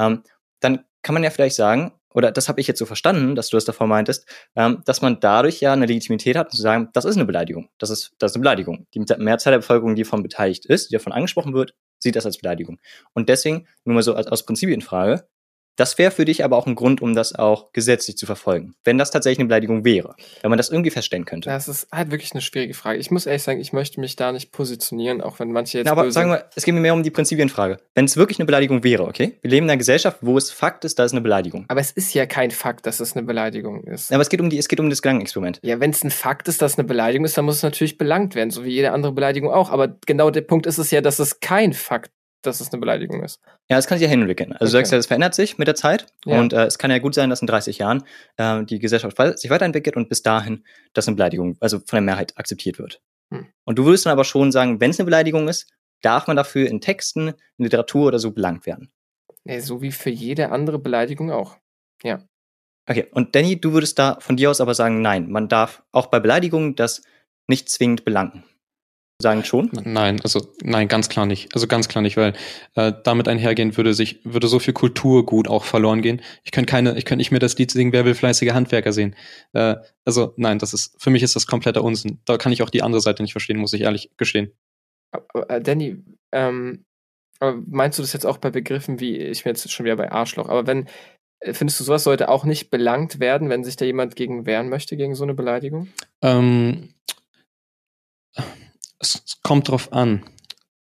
ähm, dann kann man ja vielleicht sagen, oder das habe ich jetzt so verstanden, dass du das davor meintest, ähm, dass man dadurch ja eine Legitimität hat, zu sagen, das ist eine Beleidigung. Das ist, das ist eine Beleidigung. Die Mehrzahl der Bevölkerung, die davon beteiligt ist, die davon angesprochen wird, sieht das als Beleidigung. Und deswegen, nur mal so als, aus Prinzipienfrage, Das wäre für dich aber auch ein Grund, um das auch gesetzlich zu verfolgen, wenn das tatsächlich eine Beleidigung wäre, wenn man das irgendwie feststellen könnte. Das ist halt wirklich eine schwierige Frage. Ich muss ehrlich sagen, ich möchte mich da nicht positionieren, auch wenn manche jetzt. Na, aber sagen wir, es geht mir mehr um die Prinzipienfrage. Wenn es wirklich eine Beleidigung wäre, okay? Wir leben in einer Gesellschaft, wo es Fakt ist, da ist eine Beleidigung. aber es ist ja kein Fakt, dass es eine Beleidigung ist. Aber es geht um die, es geht um das Gedankenexperiment. Ja, wenn es ein Fakt ist, dass es eine Beleidigung ist, dann muss es natürlich belangt werden, so wie jede andere Beleidigung auch. Aber genau der Punkt ist es ja, dass es kein Fakt, dass es eine Beleidigung ist. Ja, das kann sich ja hinentwickeln. Also du Okay. sagst ja, das verändert sich mit der Zeit. Ja. Und äh, es kann ja gut sein, dass in 30 Jahren äh, die Gesellschaft sich weiterentwickelt und bis dahin das eine Beleidigung, also von der Mehrheit akzeptiert wird. Hm. Und du würdest dann aber schon sagen, wenn es eine Beleidigung ist, darf man dafür in Texten, in Literatur oder so belangt werden. Nee, so wie für jede andere Beleidigung auch. Okay, und Danny, du würdest da von dir aus aber sagen, nein, man darf auch bei Beleidigungen das nicht zwingend belangen. Sagen schon? Nein, also nein, ganz klar nicht. Also ganz klar nicht, weil äh, damit einhergehen würde sich würde so viel Kulturgut auch verloren gehen. Ich könnte keine, ich könnte nicht mehr das Lied singen, wer will fleißige Handwerker sehen. Äh, also nein, das ist für mich ist das kompletter Unsinn. Da kann ich auch die andere Seite nicht verstehen, muss ich ehrlich gestehen. Aber, äh, Danny, ähm, meinst du das jetzt auch bei Begriffen wie, ich bin jetzt schon wieder bei Arschloch, aber wenn, äh, findest du sowas sollte auch nicht belangt werden, wenn sich da jemand gegen wehren möchte, gegen so eine Beleidigung? Ähm, es kommt drauf an,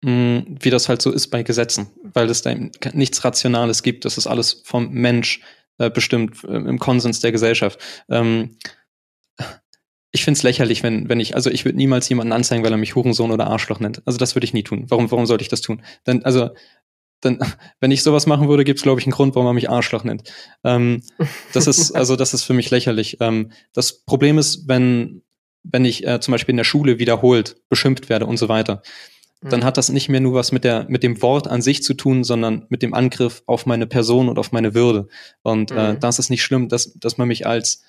mh, wie das halt so ist bei Gesetzen, weil es da nichts Rationales gibt. Das ist alles vom Mensch äh, bestimmt, äh, im Konsens der Gesellschaft. Ähm, ich finde es lächerlich, wenn, wenn ich, also ich würde niemals jemanden anzeigen, weil er mich Hurensohn oder Arschloch nennt. Also das würde ich nie tun. Warum, warum sollte ich das tun? Denn, also, dann, wenn ich sowas machen würde, gibt es, glaube ich, einen Grund, warum er mich Arschloch nennt. Ähm, das ist, also das ist für mich lächerlich. Ähm, das Problem ist, wenn, wenn ich äh, zum Beispiel in der Schule wiederholt beschimpft werde und so weiter, dann Mhm. hat das nicht mehr nur was mit der mit dem Wort an sich zu tun, sondern mit dem Angriff auf meine Person und auf meine Würde. Und äh, Mhm. da ist es nicht schlimm, dass dass man mich als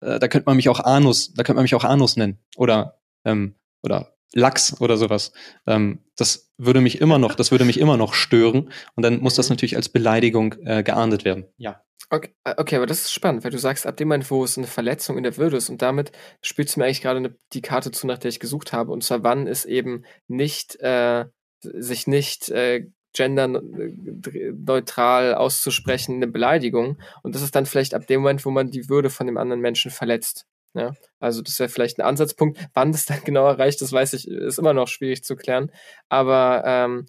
äh, da könnte man mich auch Anus, da könnte man mich auch Anus nennen oder ähm, oder Lachs oder sowas. Ähm, das würde mich immer noch, das würde mich immer noch stören und dann muss das Mhm. natürlich als Beleidigung äh, geahndet werden. Ja. Okay, äh, okay, aber das ist spannend, weil du sagst, ab dem Moment, wo es eine Verletzung in der Würde ist und damit spielst du mir eigentlich gerade eine, die Karte zu, nach der ich gesucht habe. Und zwar, wann ist eben nicht, äh, sich nicht äh, genderneutral auszusprechen eine Beleidigung. Und das ist dann vielleicht ab dem Moment, wo man die Würde von dem anderen Menschen verletzt. Ja, also das wäre vielleicht ein Ansatzpunkt. Wann das dann genau erreicht, das weiß ich, ist immer noch schwierig zu klären. Aber ähm,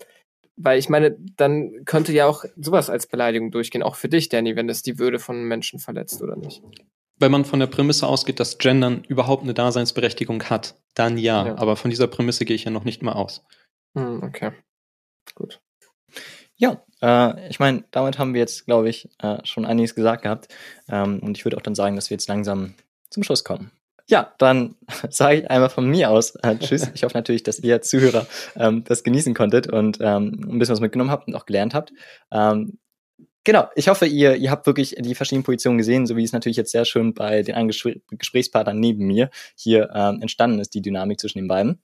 weil ich meine, dann könnte ja auch sowas als Beleidigung durchgehen, auch für dich, Danny, wenn es die Würde von Menschen verletzt oder nicht. Wenn man von der Prämisse ausgeht, dass Gendern überhaupt eine Daseinsberechtigung hat, dann ja. Ja. Aber von dieser Prämisse gehe ich ja noch nicht mal aus. Hm, okay. Gut. Ja, äh, ich meine, damit haben wir jetzt, glaube ich, äh, schon einiges gesagt gehabt. Ähm, und ich würde auch dann sagen, dass wir jetzt langsam zum Schluss kommen. Ja, dann sage ich einmal von mir aus äh, Tschüss. Ich hoffe natürlich, dass ihr Zuhörer ähm, das genießen konntet und ähm, ein bisschen was mitgenommen habt und auch gelernt habt. Ähm, genau, ich hoffe, ihr, ihr habt wirklich die verschiedenen Positionen gesehen, so wie es natürlich jetzt sehr schön bei den einen Gespr Gesprächspartnern neben mir hier ähm, entstanden ist, die Dynamik zwischen den beiden.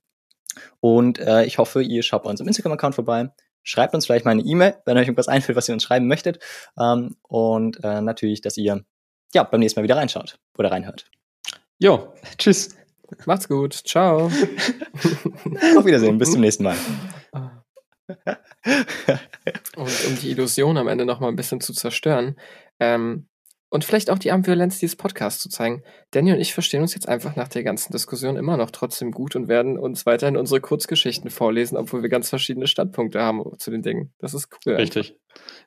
Und äh, ich hoffe, ihr schaut bei uns im Instagram-Account vorbei. Schreibt uns vielleicht mal eine E-Mail, wenn euch irgendwas einfällt, was ihr uns schreiben möchtet. Ähm, und äh, natürlich, dass ihr ja beim nächsten Mal wieder reinschaut oder reinhört. Jo, tschüss. Macht's gut. Ciao. Auf Wiedersehen, bis zum nächsten Mal. Und um die Illusion am Ende noch mal ein bisschen zu zerstören ähm, und vielleicht auch die Ambivalenz dieses Podcasts zu zeigen. Danny und ich verstehen uns jetzt einfach nach der ganzen Diskussion immer noch trotzdem gut und werden uns weiterhin unsere Kurzgeschichten vorlesen, obwohl wir ganz verschiedene Standpunkte haben zu den Dingen. Das ist cool. Richtig.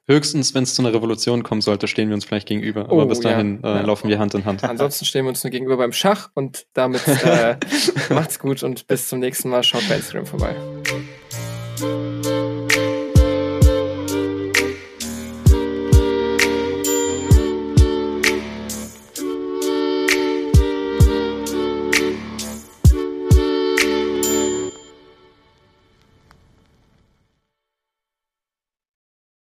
Höchstens, wenn es zu einer Revolution kommen sollte, stehen wir uns vielleicht gegenüber. Aber Oh, bis dahin ja. äh, Ja. laufen wir Hand in Hand. Ansonsten stehen wir uns nur gegenüber beim Schach und damit äh, macht's gut und bis zum nächsten Mal. Schaut bei Instagram vorbei.